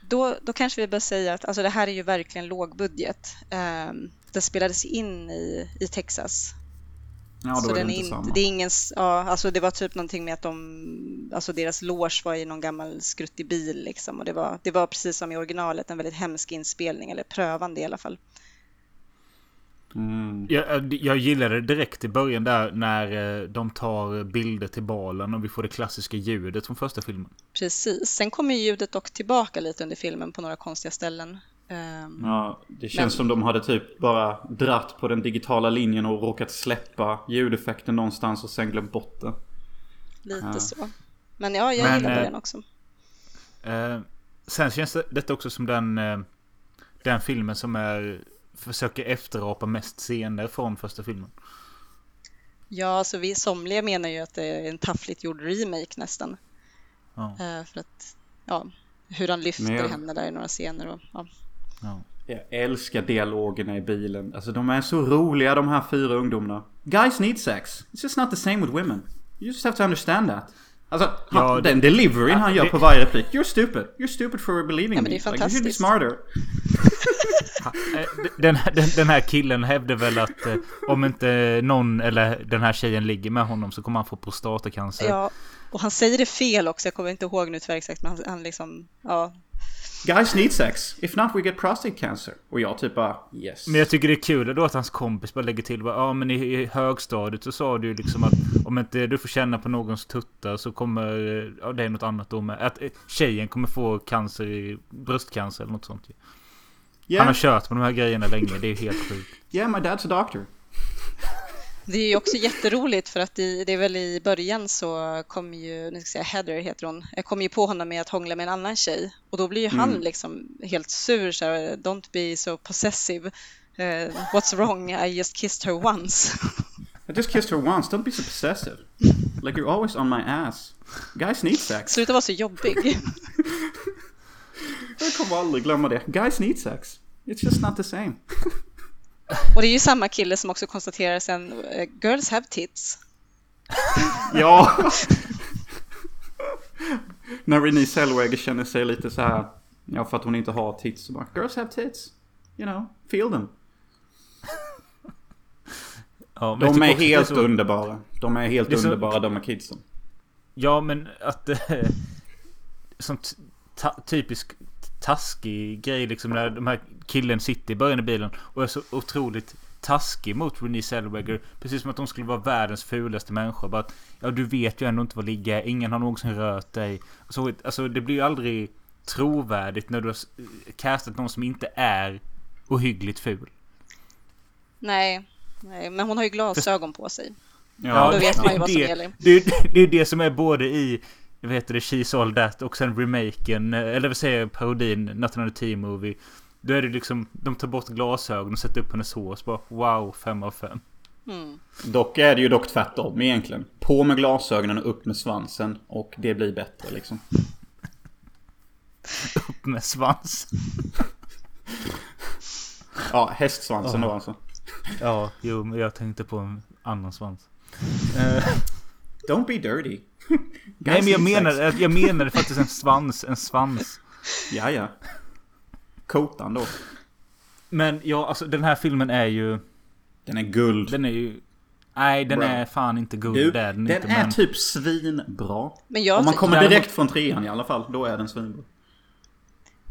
Då, då kanske vi bör säga att alltså det här är ju verkligen lågbudget. Um, den spelades in i, i Texas. Ja, då så är det inte samma. det är ingen, ja, alltså det var typ någonting med att de, alltså deras loge var i någon gammal skruttig bil liksom och det var, det var precis som i originalet en väldigt hemsk inspelning eller prövande i alla fall. Mm. Jag, jag gillade det direkt i början där när eh, de tar bilder till balen och vi får det klassiska ljudet från första filmen. Precis. Sen kommer ljudet dock tillbaka lite under filmen på några konstiga ställen. Ehm, Ja, det känns Men- som de hade typ bara dratt på den digitala linjen och råkat släppa ljudeffekten någonstans och sen glömt bort det. lite Ja. så. Men ja, jag Men, gillar eh, början också. Eh, sen känns det, detta också som den, eh, den filmen som är försöker efterapa mest scener från första filmen. Ja, så vi somliga menar ju att det är en taffligt gjord remake nästan. Ja, Eh, för att, ja, hur han lyfter jag- henne där i några scener och ja. ja. Jag älskar dialogerna i bilen. Alltså de är så roliga de här fyra ungdomarna. Guys need sex. It's just not the same with women. You just have to understand that. Alltså, Ja, han, det- den deliveryn han gör det- på varje replik. You're stupid. You're stupid for believing Ja, men me. det är Like, you should be fantastiskt. smarter. (laughs) Eh, Den, den, den här killen hävdar väl att eh, om inte någon eller den här tjejen ligger med honom så kommer han få prostatacancer. ja. Och han säger det fel också, jag kommer inte ihåg nu tyvärr exakt, men han, han liksom, ja. Guys need sex. If not we get prostate cancer. Och jag typ bara yes. Men jag tycker det är kul då att hans kompis bara lägger till bara, Ja men i, i högstadiet så sa du liksom att Om inte du får känna på någons tuttar så kommer Ja det är något annat då med Att eh, tjejen kommer få cancer i Bröstcancer eller något sånt ju. Yeah, Han har kört med de här grejerna länge, det är helt sjukt. yeah, my dad's a doctor. Det är ju också jätteroligt för att i, det är väl i början så kom ju, nu ska jag säga Heather heter hon, jag kom ju på honom med att hångla med en annan tjej och då blir ju han liksom helt sur så här, don't be so possessive. Eh, what's wrong? I just kissed her once. I just kissed her once. Don't be so possessive. Like you're always on my ass. Guys need sex. Sluta vara så jobbig. (laughs) Jag kommer aldrig glömma det. Guys need sex. It's just not the same. Och det är ju samma kille som också konstaterar sen, eh, girls have tits. (laughs) Ja! När Renée Zellweger känner sig lite så här. Ja, för att hon inte har tits. Så bara, Girls have tits. You know, feel them. Ja, De är helt så- underbara. De är helt så- underbara, de här kidsen. Ja men att eh, Som ta, typisk taskig grej liksom när de här killen sitter i början av bilen och är så otroligt taskig mot Renée Zellweger. Precis som att de skulle vara världens fulaste människa. Bara att, ja du vet ju ändå inte vad ligga. Ingen har någonsin rört dig. Så, alltså det blir ju aldrig trovärdigt när du har s- castat någon som inte är ohyggligt ful. Nej, nej, men hon har ju glasögon på sig. Ja, då vet man ju vad som det, gäller. Det, det är det som är både i vad heter det, She's All That och sen remaken, eh, eller vad säger jag, parodin, Nothing on a T-Movie. Då är det liksom, de tar bort glasögon och sätter upp hennes hår så bara wow, fem av fem. Mm. Dock är det ju dock tvärtom egentligen. På med glasögonen och upp med svansen. Och det blir bättre liksom. (laughs) Upp med svans. (laughs) Ja, hästsvansen då alltså. Ja, jo, men jag tänkte på en annan svans. (laughs) Don't be dirty. Nej, men jag menar, jag menade faktiskt en svans, en svans. Ja, ja. Kotan då. Men ja, alltså den här filmen är ju, Den är guld. den är ju... Nej, den Bra. är fan inte god. Du, den, den inte, är men... typ svinbra. Men jag, Om man kommer direkt från trean i alla fall, då är den svinbra.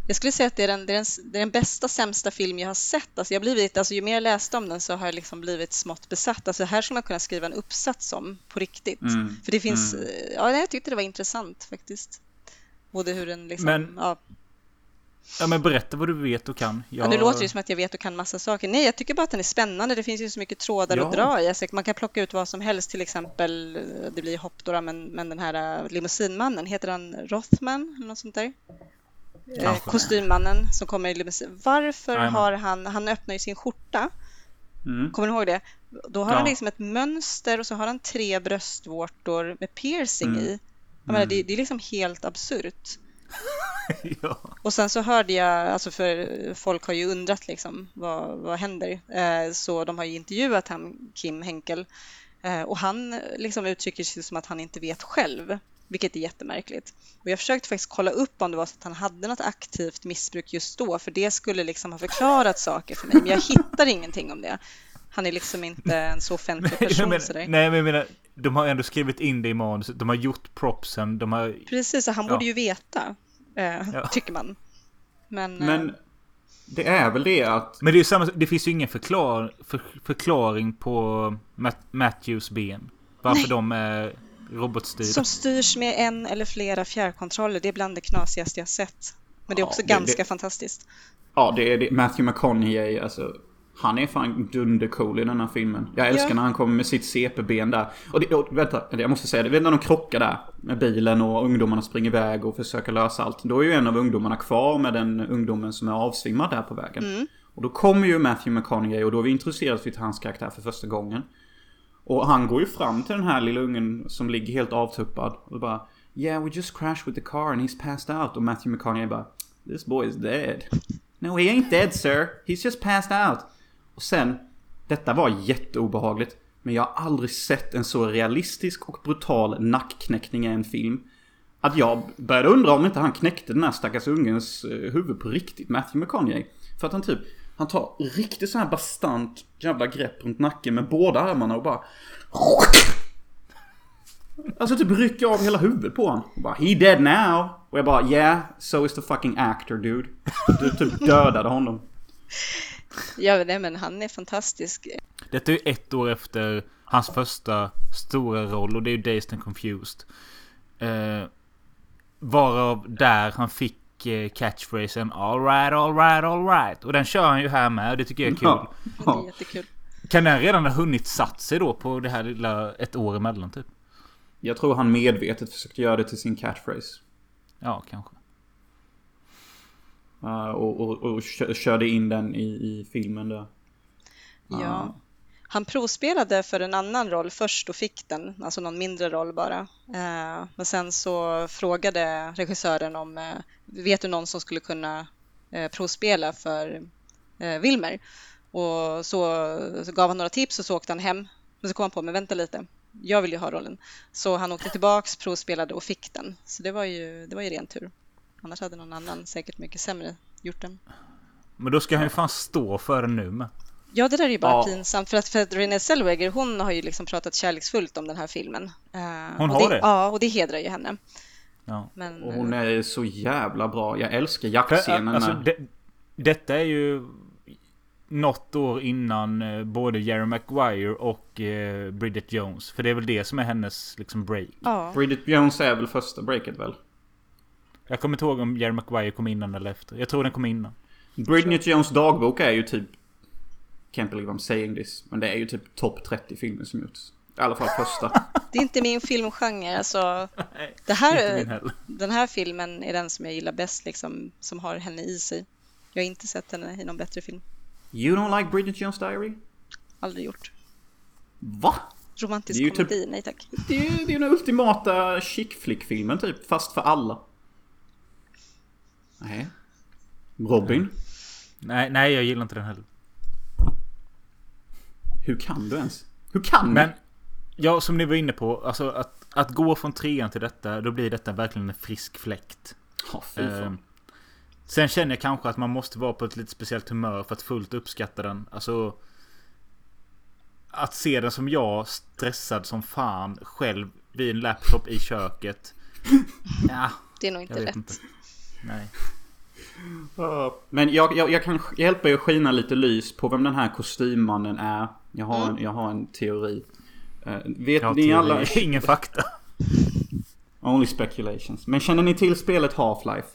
Jag skulle säga att det är, den, det, är den, det är den bästa sämsta film jag har sett. Alltså jag blivit, alltså ju mer jag läste om den så har jag liksom blivit smått besatt. Alltså här skulle man kunna skriva en uppsats om på riktigt. Mm, För det finns, eh, ja jag tyckte det var intressant faktiskt. Både hur den liksom, Men- ja, Ja men berätta vad du vet och kan. Ja, nu låter det som att jag vet och kan massa saker. Nej, jag tycker bara att den är spännande. Det finns ju så mycket trådar Ja. att dra i. Alltså, man kan plocka ut vad som helst, till exempel, det blir hopp då, men, men den här eh, limousinmannen, heter han Rothman eller något sånt där? Eh, kostymmannen som kommer i limousin. Varför Jajamän. har han, han öppnar ju sin skjorta, Mm. kommer ni ihåg det? Då har Ja. han liksom ett mönster och så har han tre bröstvårtor med piercing Mm. i. Jag menar, det, det är liksom helt absurt. (laughs) ja. Och sen så hörde jag, alltså för folk har ju undrat liksom vad, vad händer? Eh, så de har ju intervjuat han, Kim Henkel, eh, och han liksom uttrycker sig som att han inte vet själv, vilket är jättemärkligt. Och jag försökte faktiskt kolla upp om det var så att han hade något aktivt missbruk just då, för det skulle liksom ha förklarat saker för mig, men jag hittar ingenting om det. Han är liksom inte en så offentlig person menar, sådär. nej men jag menar, de har ändå skrivit in det i manuset. De har gjort propsen. De har... Precis, så han Ja. borde ju veta, eh, Ja. tycker man. Men, eh, Men det är väl det att... Men det är ju samma, det finns ju ingen förklar, för, förklaring på Matt, Matthews ben. Varför Nej. de är robotstyrda. Som styrs med en eller flera fjärrkontroller. Det är bland det knasigaste jag sett. Men det är Ja, också det- ganska det- fantastiskt. Ja, det är det. Matthew McConaughey, alltså. Han är fan dundercool i den här filmen. Jag älskar Ja. när han kommer med sitt CP-ben där. Och, det, och vänta, jag måste säga det. Vet när de krockar där med bilen och ungdomarna springer iväg och försöker lösa allt. Då är ju en av ungdomarna kvar med den ungdomen som är avsvimmad där på vägen. Och då kommer ju Matthew McConaughey och då är vi introducerade till hans karaktär för första gången. Och han går ju fram till den här lilla ungen som ligger helt avtuppad och bara Yeah, we just crashed with the car and he's passed out. Och Matthew McConaughey bara This boy is dead. No, he ain't dead sir. He's just passed out. Och sen, detta var jätteobehagligt. Men jag har aldrig sett en så realistisk och brutal nackknäckning i en film. Att jag började undra om inte han knäckte den här stackars ungens eh, huvud på riktigt, Matthew McConaughey. För att han typ, han tar riktigt så här bastant jävla grepp runt nacken med båda armarna och bara... Alltså typ rycker av hela huvudet på honom. Och bara He dead now. Och jag bara yeah, so is the fucking actor dude. Du typ dödade honom. Ja, nej, men han är fantastisk. Detta är ju ett år efter hans första stora roll och det är ju Dazed and Confused. Eh, varav där han fick eh, catchphrasen Alright, alright, alright. Och den kör han ju här med och det tycker jag är kul. Ja. Det är jättekul. Kan den redan ha hunnit satt sig då på det här lilla ett år emellan typ? Jag tror han medvetet försökte göra det till sin catchphrase. Ja, kanske. Uh, och, och, och kö- körde in den i, i filmen där. Ja. Han provspelade för en annan roll först och fick den, alltså någon mindre roll bara. Eh, Men sen så frågade regissören om, eh, vet du någon som skulle kunna eh, provspela för eh, Wilmer? Och så, så gav han några tips och så åkte han hem. Men så kom han på, men vänta lite, jag vill ju ha rollen. Så han åkte tillbaks, provspelade och fick den. Så det var ju, det var ju ren tur. Annars hade någon annan säkert mycket sämre gjort den. Men då ska han ju fan stå för den nu med. Ja, det där är ju bara Ja. pinsamt för att, för att Renée Zellweger, hon har ju liksom pratat kärleksfullt om den här filmen. Eh, Hon och har det? Ja, och det hedrar ju henne. Ja. Men Och hon eh, är så jävla bra. Jag älskar jaktscenen alltså, med... det, detta är ju något år innan eh, både Jerry Maguire och eh, Bridget Jones. För det är väl det som är hennes liksom break. ja, Bridget Jones är väl första breaket väl? Jag kommer inte ihåg om Jerry Maguire kom innan eller efter. Jag tror den kom innan. Bridget Jones dagbok är ju typ... Can't believe I'm saying this. Men det är ju typ topp 30 filmer som gjorts. I alla fall första. (laughs) det är inte min filmgenre. Alltså, det här, den här filmen är den som jag gillar bäst, liksom, som har henne i sig. Jag har inte sett henne i någon bättre film. You don't like Bridget Jones Diary? Aldrig gjort. Va? Romantisk Det är typ- komedi, nej tack. Det är ju det är ju den ultimata chick flick-filmen typ. Fast för alla. Nej. Robin? Nej, nej, jag gillar inte den heller. Hur kan du ens? Hur kan Men, du? Ja, som ni var inne på. Alltså att, att gå från trean till detta. Då blir detta verkligen en frisk fläkt. Fan. Ehm, sen känner jag kanske att man måste vara på ett lite speciellt humör för att fullt uppskatta den. Alltså... Att se den som jag, stressad som fan, själv vid en laptop i köket. (laughs) Ja, Det är nog inte rätt. inte. Nej. Men jag, jag, jag kan hjälpa er att skina lite lys på vem den här kostymmannen är. Jag har, en, jag har en teori. Eh, vet ni alla... ingen fakta. (laughs) Only speculations. Men känner ni till spelet Half-Life?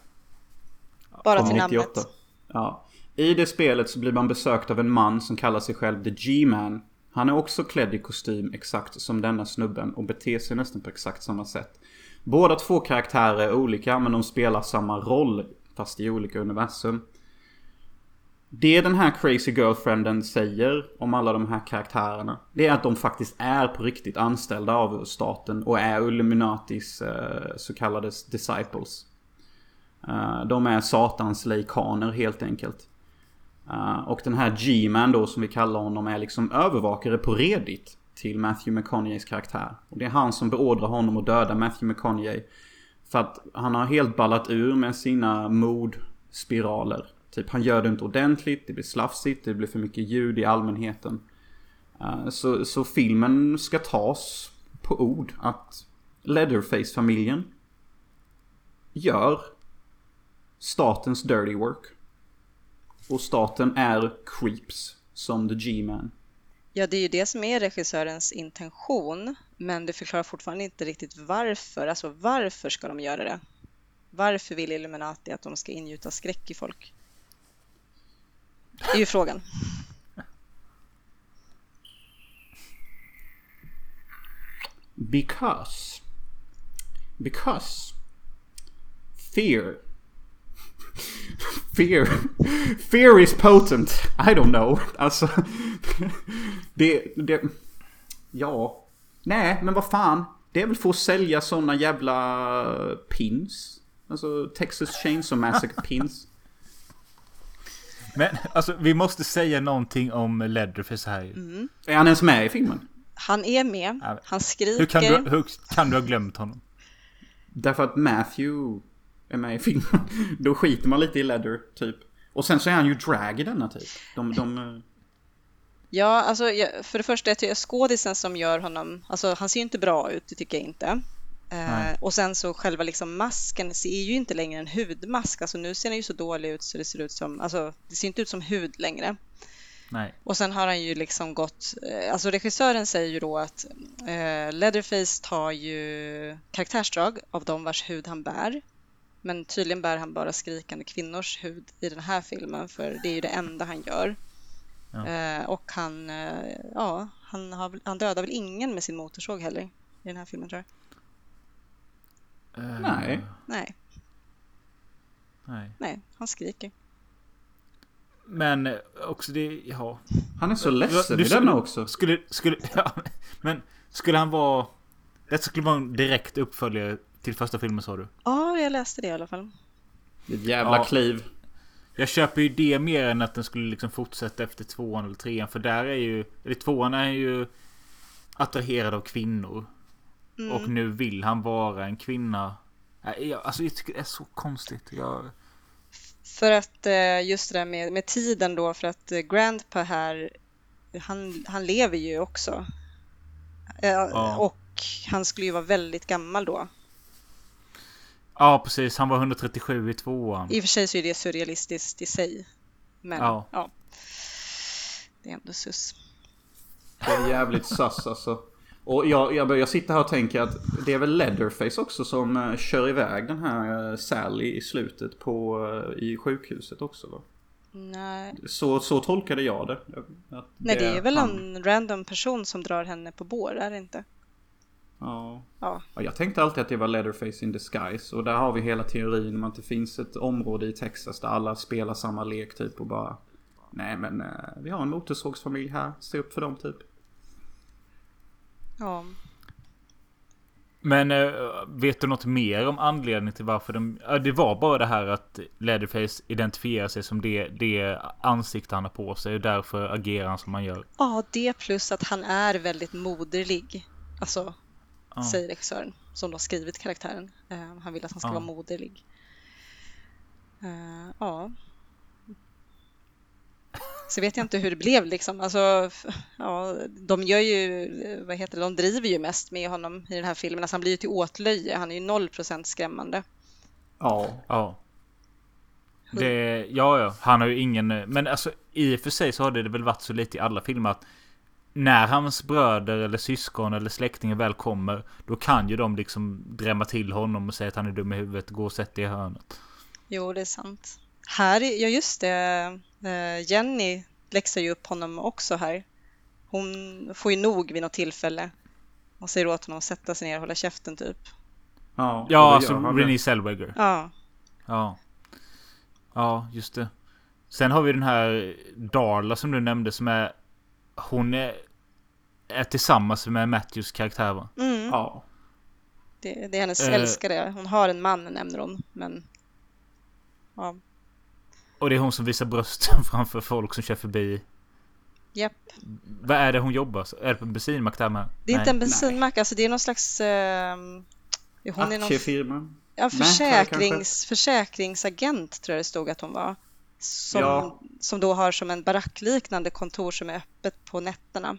Bara till 98. namnet. Ja. I det spelet så blir man besökt av en man som kallar sig själv The G-Man. Han är också klädd i kostym exakt som denna snubben och beter sig nästan på exakt samma sätt. Båda två karaktärer är olika men de spelar samma roll. Fast i olika universum. Det den här crazy girlfrienden säger om alla de här karaktärerna. Det är att de faktiskt är på riktigt anställda av staten och är Illuminatis eh, så kallade disciples. Eh, de är satans leikaner helt enkelt. Eh, och den här G-man då som vi kallar honom är liksom övervakare på Reddit till Matthew McConaugheys karaktär. Och det är han som beordrar honom att döda Matthew McConaughey. För att han har helt ballat ur med sina mordspiraler. Typ han gör det inte ordentligt, det blir slafsigt, det blir för mycket ljud i allmänheten. Eh, så, så filmen ska tas på ord att Leatherface-familjen gör statens dirty work. Och staten är creeps som the G-man. Ja, det är ju det som är regissörens intention, men det förklarar fortfarande inte riktigt varför. Alltså varför ska de göra det? Varför vill Illuminati att de ska ingjuta skräck i folk? Det är ju frågan. Because. Because. Fear. Fear. Fear is potent. I don't know. Alltså. Det, det. Ja. Nej, men vad fan. Det är väl för att sälja såna jävla pins. Alltså Texas Chainsaw Massacre pins. Men alltså vi måste säga någonting om Leatherface här. Mm. Är han ens med i filmen? Han är med. Han skriker. Hur kan, du, hur kan du ha glömt honom? Därför att Matthew är med i filmen. (laughs) Då skiter man lite i Leather, typ. Och sen så är han ju drag i denna typ. De, de... Ja, alltså för det första, jag tycker skådisen som gör honom, alltså han ser ju inte bra ut, det tycker jag inte. Eh, och sen så själva liksom masken ser ju inte längre en hudmask. Alltså nu ser den ju så dålig ut så det ser ut som, alltså det ser inte ut som hud längre. Nej. Och sen har han ju liksom gått, eh, alltså regissören säger ju då att eh, Leatherface tar ju karaktärsdrag av de vars hud han bär. Men tydligen bär han bara skrikande kvinnors hud i den här filmen för det är ju det enda han gör. Ja. Eh, och han, ja, han, har, han dödar väl ingen med sin motorsåg heller i den här filmen tror jag. Uh, nej. Nej. Nej. Nej, han skriker. Men också det, ja. Han är så ledsen du, i denna också. Skulle, skulle, (laughs) ja, men skulle han vara... Det skulle vara en direkt uppföljare till första filmen sa du? Ja, jag läste det i alla fall. Det ett jävla ja. kliv. Jag köper ju det mer än att den skulle liksom fortsätta efter tvåan eller trean. För där är ju... Eller tvåan är ju attraherad av kvinnor. Mm. Och nu vill han vara en kvinna. Jag, alltså jag tycker det är så konstigt. Jag... För att eh, just det där med, med tiden då, för att eh, Grandpa här, han, han lever ju också. Ja. Och han skulle ju vara väldigt gammal då. Ja, precis. Han var 137 i tvåan. I och för sig så är det surrealistiskt i sig. Men ja. ja. Det är ändå sus. Det är jävligt sus alltså. Och jag, jag börjar sitta här och tänka att det är väl Leatherface också som uh, kör iväg den här uh, Sally i slutet på uh, i sjukhuset också va? Nej. Så, så tolkade jag det. Att Nej det är väl han... en random person som drar henne på bår, är det inte? Ja. ja. Jag tänkte alltid att det var Leatherface in disguise. Och där har vi hela teorin om att det finns ett område i Texas där alla spelar samma lek typ och bara Nej men vi har en motorsågsfamilj här, stå upp för dem typ. Ja. Men äh, vet du något mer om anledningen till varför de... Det var bara det här att Leatherface identifierar sig som det, det ansikte han har på sig och därför agerar han som han gör. Ja, det plus att han är väldigt moderlig. Alltså, ja. säger regissören som har skrivit karaktären. Uh, han vill att han ska ja. vara moderlig. Uh, ja. Så vet jag inte hur det blev liksom. Alltså, ja, de gör ju, vad heter det, de driver ju mest med honom i den här filmen. Alltså han blir ju till åtlöje. Han är ju noll procent skrämmande. Ja. Ja. Det, ja, ja, han har ju ingen, men alltså i och för sig så har det väl varit så lite i alla filmer att när hans bröder eller syskon eller släktingar väl kommer Då kan ju de liksom drämma till honom och säga att han är dum i huvudet. Gå och sätt dig i hörnet. Jo, det är sant. Här, ja just det. Eh, Jenny läxar ju upp honom också här. Hon får ju nog vid något tillfälle och säger åt honom att sätta sig ner och hålla käften typ. Ja, ja alltså Renée Zellweger. Ja. Ja. Ja, just det. Sen har vi den här Darla som du nämnde som är... Hon är, är tillsammans med Matthews karaktär va? Mm. Ja. Det, det är hennes Eh. älskare. Hon har en man nämner hon. Men ja, Och det är hon som visar brösten (laughs) framför folk som kör förbi. japp. Vad är det hon jobbar? Är det på en bensinmack där med? Det är inte Nej. en bensinmack, alltså det är någon slags... Eh, hon är någon Aktiefirma. ja, Mäklare försäkrings, försäkringsagent tror jag det stod att hon var. Som, Ja. som då har som en barackliknande kontor som är öppet på nätterna.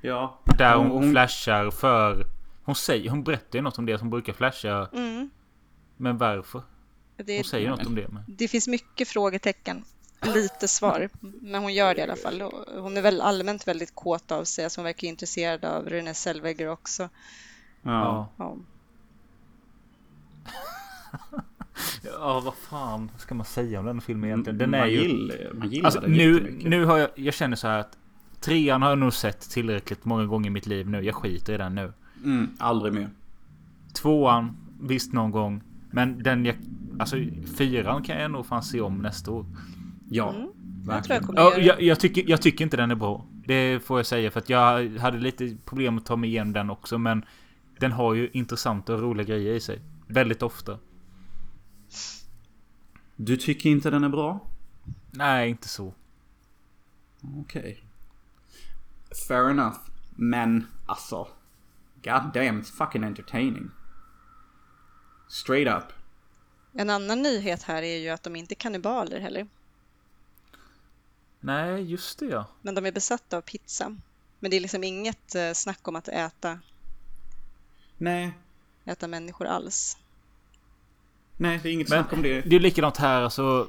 Ja. Där hon flashar för... Hon säger, hon berättar ju något om det som brukar flasha. Mm. Men varför? Det, Hon säger något om det med. det finns mycket frågetecken, lite svar, men hon gör det i alla fall. Hon är väl allmänt väldigt kåt av sig, alltså hon verkar intresserad av Renée Zellweger också. Ja. Ja. (laughs) Ja. Vad fan ska man säga om den filmen egentligen? Den är man ju... gillar, man gillar Alltså den nu, nu har jag... Jag känner så här att... Trean har jag nog sett tillräckligt många gånger i mitt liv nu. Jag skiter i den nu. Mm, aldrig mer. Tvåan, visst någon gång. Men den jag... Alltså fyran kan jag nog fan se om nästa år. Ja. Mm. Jag jag Verkligen. kommer Ja, göra det. jag, jag, tycker, jag tycker inte den är bra. Det får jag säga för att jag hade lite problem att ta mig igenom den också. Men den har ju intressanta och roliga grejer i sig. Väldigt ofta. Du tycker inte den är bra? Nej, inte så. Okej. Fair enough. Men alltså. God damn, it's fucking entertaining. Straight up. En annan nyhet här är ju att de inte är kannibaler heller, Nej, just det ja. men de är besatta av pizza. Men det är liksom inget eh, snack om att äta, Nej. äta människor alls. Nej, det är inget Men snack om det. det är likadant här alltså.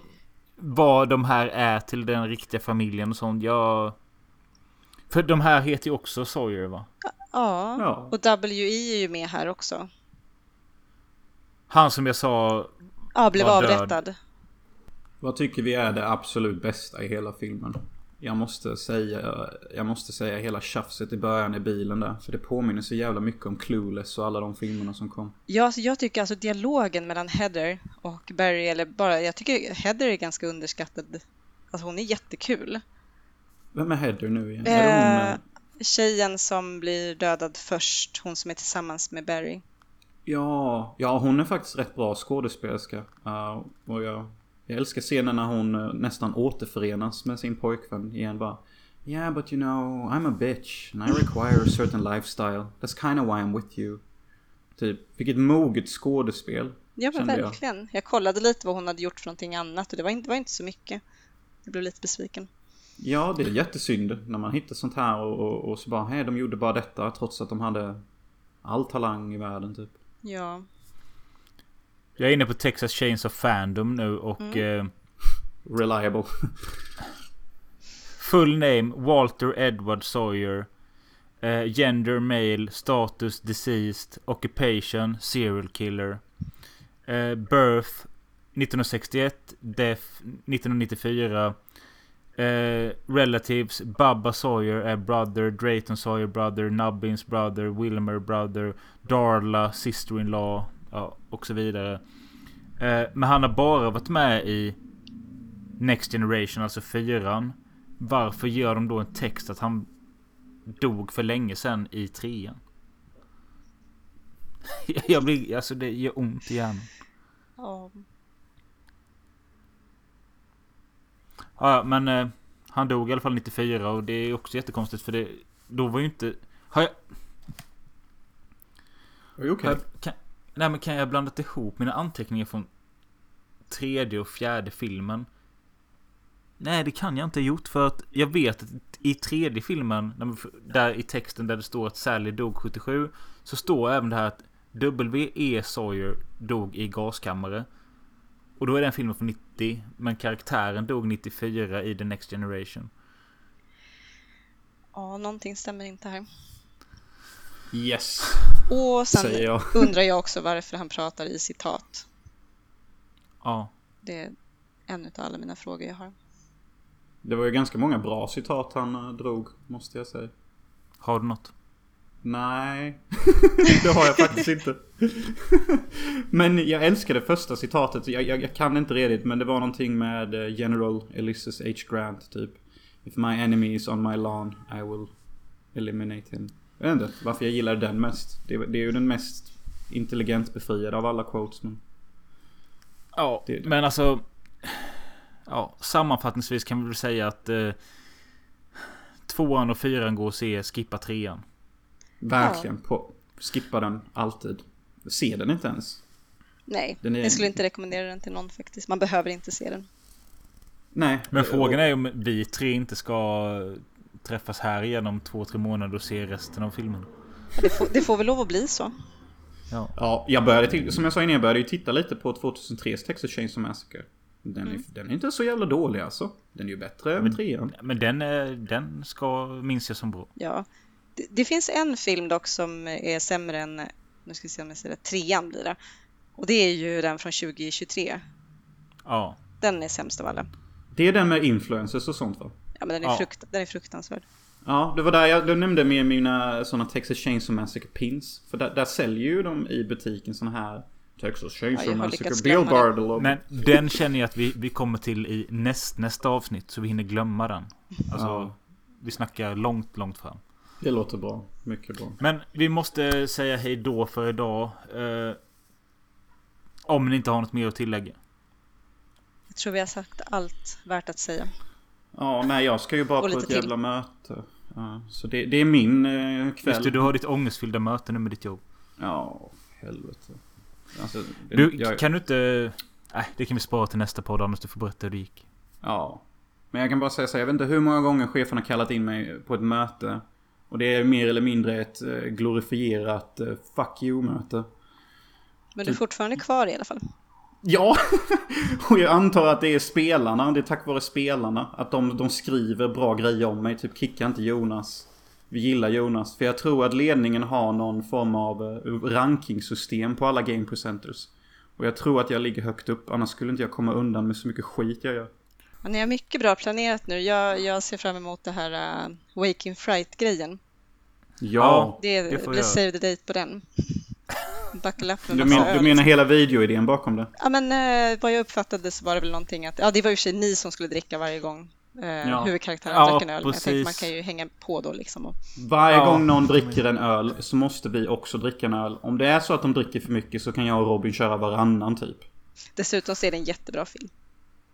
Vad de här är till den riktiga familjen och sånt. Jag... För de här heter ju också Sawyer va? Ja, Ja. och WE är ju med här också. Han som jag sa... Ja, blev Var död. avrättad. Vad tycker vi är det absolut bästa i hela filmen? Jag måste säga, jag måste säga hela tjafset i början i bilen där. För det påminner så jävla mycket om Clueless och alla de filmerna som kom. Ja, så jag tycker alltså dialogen mellan Heather och Barry, eller bara, jag tycker Heather är ganska underskattad. Alltså hon är jättekul. Vem är Heather nu igen? Är det hon, eh, tjejen som blir dödad först, hon som är tillsammans med Barry. Ja, ja hon är faktiskt rätt bra skådespelerska. Uh, och jag, jag älskar scenen när hon eh, nästan återförenas med sin pojkvän igen bara. Yeah but you know, I'm a bitch and I require a certain lifestyle. That's kind of why I'm with you. Typ, vilket moget skådespel. Ja, men kände jag. verkligen. Jag. kollade lite vad hon hade gjort för någonting annat och det var inte, det var inte så mycket. Jag blev lite besviken. Ja, det är jättesynd när man hittar sånt här och, och, och så bara, hej de gjorde bara detta trots att de hade all talang i världen typ. Ja, Jag är inne på Texas Chains of Fandom nu och... Eh, Reliable. full name Walter Edward Sawyer. Eh, gender male. Status deceased. Occupation serial killer. Eh, birth 1961. Death 1994. Eh, relatives Bubba Sawyer är brother, Drayton Sawyer brother, Nubbins brother, Wilmer brother, Darla sister-in-law ja, och så vidare. Eh, men han har bara varit med i Next Generation, alltså fyran. Varför gör de då en text att han dog för länge sedan i trean? (laughs) Jag blir, alltså det gör ont i hjärnan. ja. Ja, men eh, han dog i alla fall 94 och det är också jättekonstigt för det... Då var ju inte... Har jag... Okej. Har jag kan, nej men kan jag blandat ihop mina anteckningar från tredje och fjärde filmen? Nej det kan jag inte ha gjort för att jag vet att i tredje filmen, där i texten där det står att Sally dog 77, så står även det här att W.E. Sawyer dog i gaskammare. Och då är den filmen från 90, men karaktären dog 94 i The Next Generation. ja, någonting stämmer inte här. Yes. Och sen Säger jag. (laughs) undrar jag också varför han pratar i citat. Ja. Det är en av alla mina frågor jag har. Det var ju ganska många bra citat han eh, drog, måste jag säga. Har du något? Nej, (laughs) det har jag faktiskt inte. men jag älskade första citatet. Jag, jag, jag kan inte redigt men det var någonting med eh, General Ulysses H. Grant typ. If my enemy is on my lawn I will eliminate him. Jag vet inte varför jag gillar den mest. Det, det är ju den mest intelligent befriade av alla quotes. Men... Ja, Det- men alltså... Ja, sammanfattningsvis kan vi väl säga att... Eh, tvåan och fyran går att se, skippa trean. Verkligen på. Skippa den alltid. Se den inte ens. Nej, Den är- jag skulle inte rekommendera den till någon faktiskt. Man behöver inte se den. Nej. Men frågan är om vi tre inte ska träffas här igen om två, tre månader och se resten av filmen. Det får, det får väl lov att bli så. Ja. Ja, jag började, som jag sa innan, jag började ju titta lite på 2003s Texas Chainsaw Massacre. Den är, den är inte så jävla dålig alltså. Den är ju bättre än trean. Men den, är- den ska, minns jag som bra. Ja. Det, det finns en film dock som är sämre än, nu ska vi se om jag säger det, trean blir det. Och det är ju den från 2023. Ja. Den är sämst av alla. Det är den med influencers och sånt va? Ja, men den är, Ja. frukt, den är fruktansvärd. Ja, det var där jag, du nämnde med mina sådana Texas Chainsaw Massacre pins. För där, där säljer ju de i butiken såna här Texas Ja, jag Chainsaw har Massacre Bill. Bardell. Men den känner jag att vi, vi kommer till i näst, nästa avsnitt. Så vi hinner glömma den. Alltså, Ja. vi snackar långt, långt fram. Det låter bra. Mycket bra. Men vi måste säga hej då för idag. Eh, om ni inte har något mer att tillägga. Jag tror vi har sagt allt värt att säga. Ja, nej jag ska ju bara Och på ett till. jävla möte. Ja, så det, det är min eh, kväll. Just det, du har ditt ångestfyllda möte nu med ditt jobb. Ja, helvete. Alltså, Du, jag, kan du inte... Nej, det kan vi spara till nästa podd annars du får berätta hur det gick. Ja. Men jag kan bara säga så här, jag vet inte hur många gånger chefen har kallat in mig på ett möte. Och det är mer eller mindre ett eh, glorifierat eh, fuck you-möte. Men du är fortfarande kvar i alla fall. Ja! (laughs) och jag antar att det är spelarna, det är tack vare spelarna. Att de, de skriver bra grejer om mig, typ kicka inte Jonas. Vi gillar Jonas. För jag tror att ledningen har någon form av eh, rankingsystem på alla game presenters. Och jag tror att jag ligger högt upp, annars skulle inte jag komma undan med så mycket skit jag gör. Ja, ni har mycket bra planerat nu. Jag, jag ser fram emot det här uh, Waking Fright-grejen. Ja! Det, det får blir jag. save the date på den. Buckle up med Du, men, du menar hela videoidén bakom det? Ja, men eh, vad jag uppfattade så var det väl någonting att, ja det var ju sig ni som skulle dricka varje gång eh, Ja. huvudkaraktären Ja, drack en öl. Men jag tänkte man precis. kan ju hänga på då liksom. Och, Varje Ja. gång någon dricker en öl så måste vi också dricka en öl. Om det är så att de dricker för mycket så kan jag och Robin köra varannan typ. dessutom så är det en jättebra film.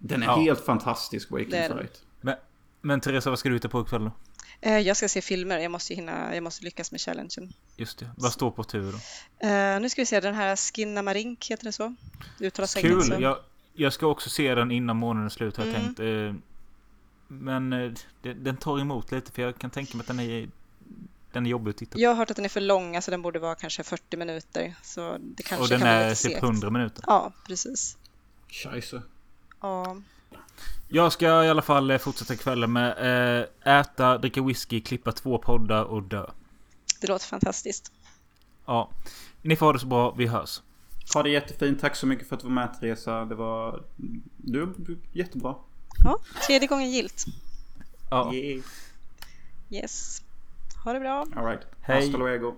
Den är Ja. helt fantastisk, Waking den. Fright. Men, men Teresa, vad ska du hitta på ikväll då? Eh, jag ska se filmer, jag måste hinna, jag måste lyckas med challengen. Just det. Vad står på tur då? Eh, nu ska vi se, den här Skinnamarink, heter det så? Uttalas Kul! så. Jag, jag ska också se den innan månaden är slut har jag Mm. tänkt. Eh, men det, den tar emot lite för jag kan tänka mig att den är, den är jobbig att titta på. Jag har hört att den är för lång, alltså den borde vara kanske 40 minuter. Så det kanske Och den kan är typ segt. 100 minuter. Ja, precis. Scheisse. Ja, Jag ska i alla fall eh, fortsätta kvällen med eh, äta, dricka whisky, klippa två poddar och dö. det låter fantastiskt. Ja. Ni får ha det så bra, vi hörs. Ha det jättefint. Tack så mycket för att du var med Teresa. Det var... Du du- jättebra. Ja, tredje gången gilt. Ja. Yeah. Yes. Ha det bra. Alright. Hej. Hasta luego.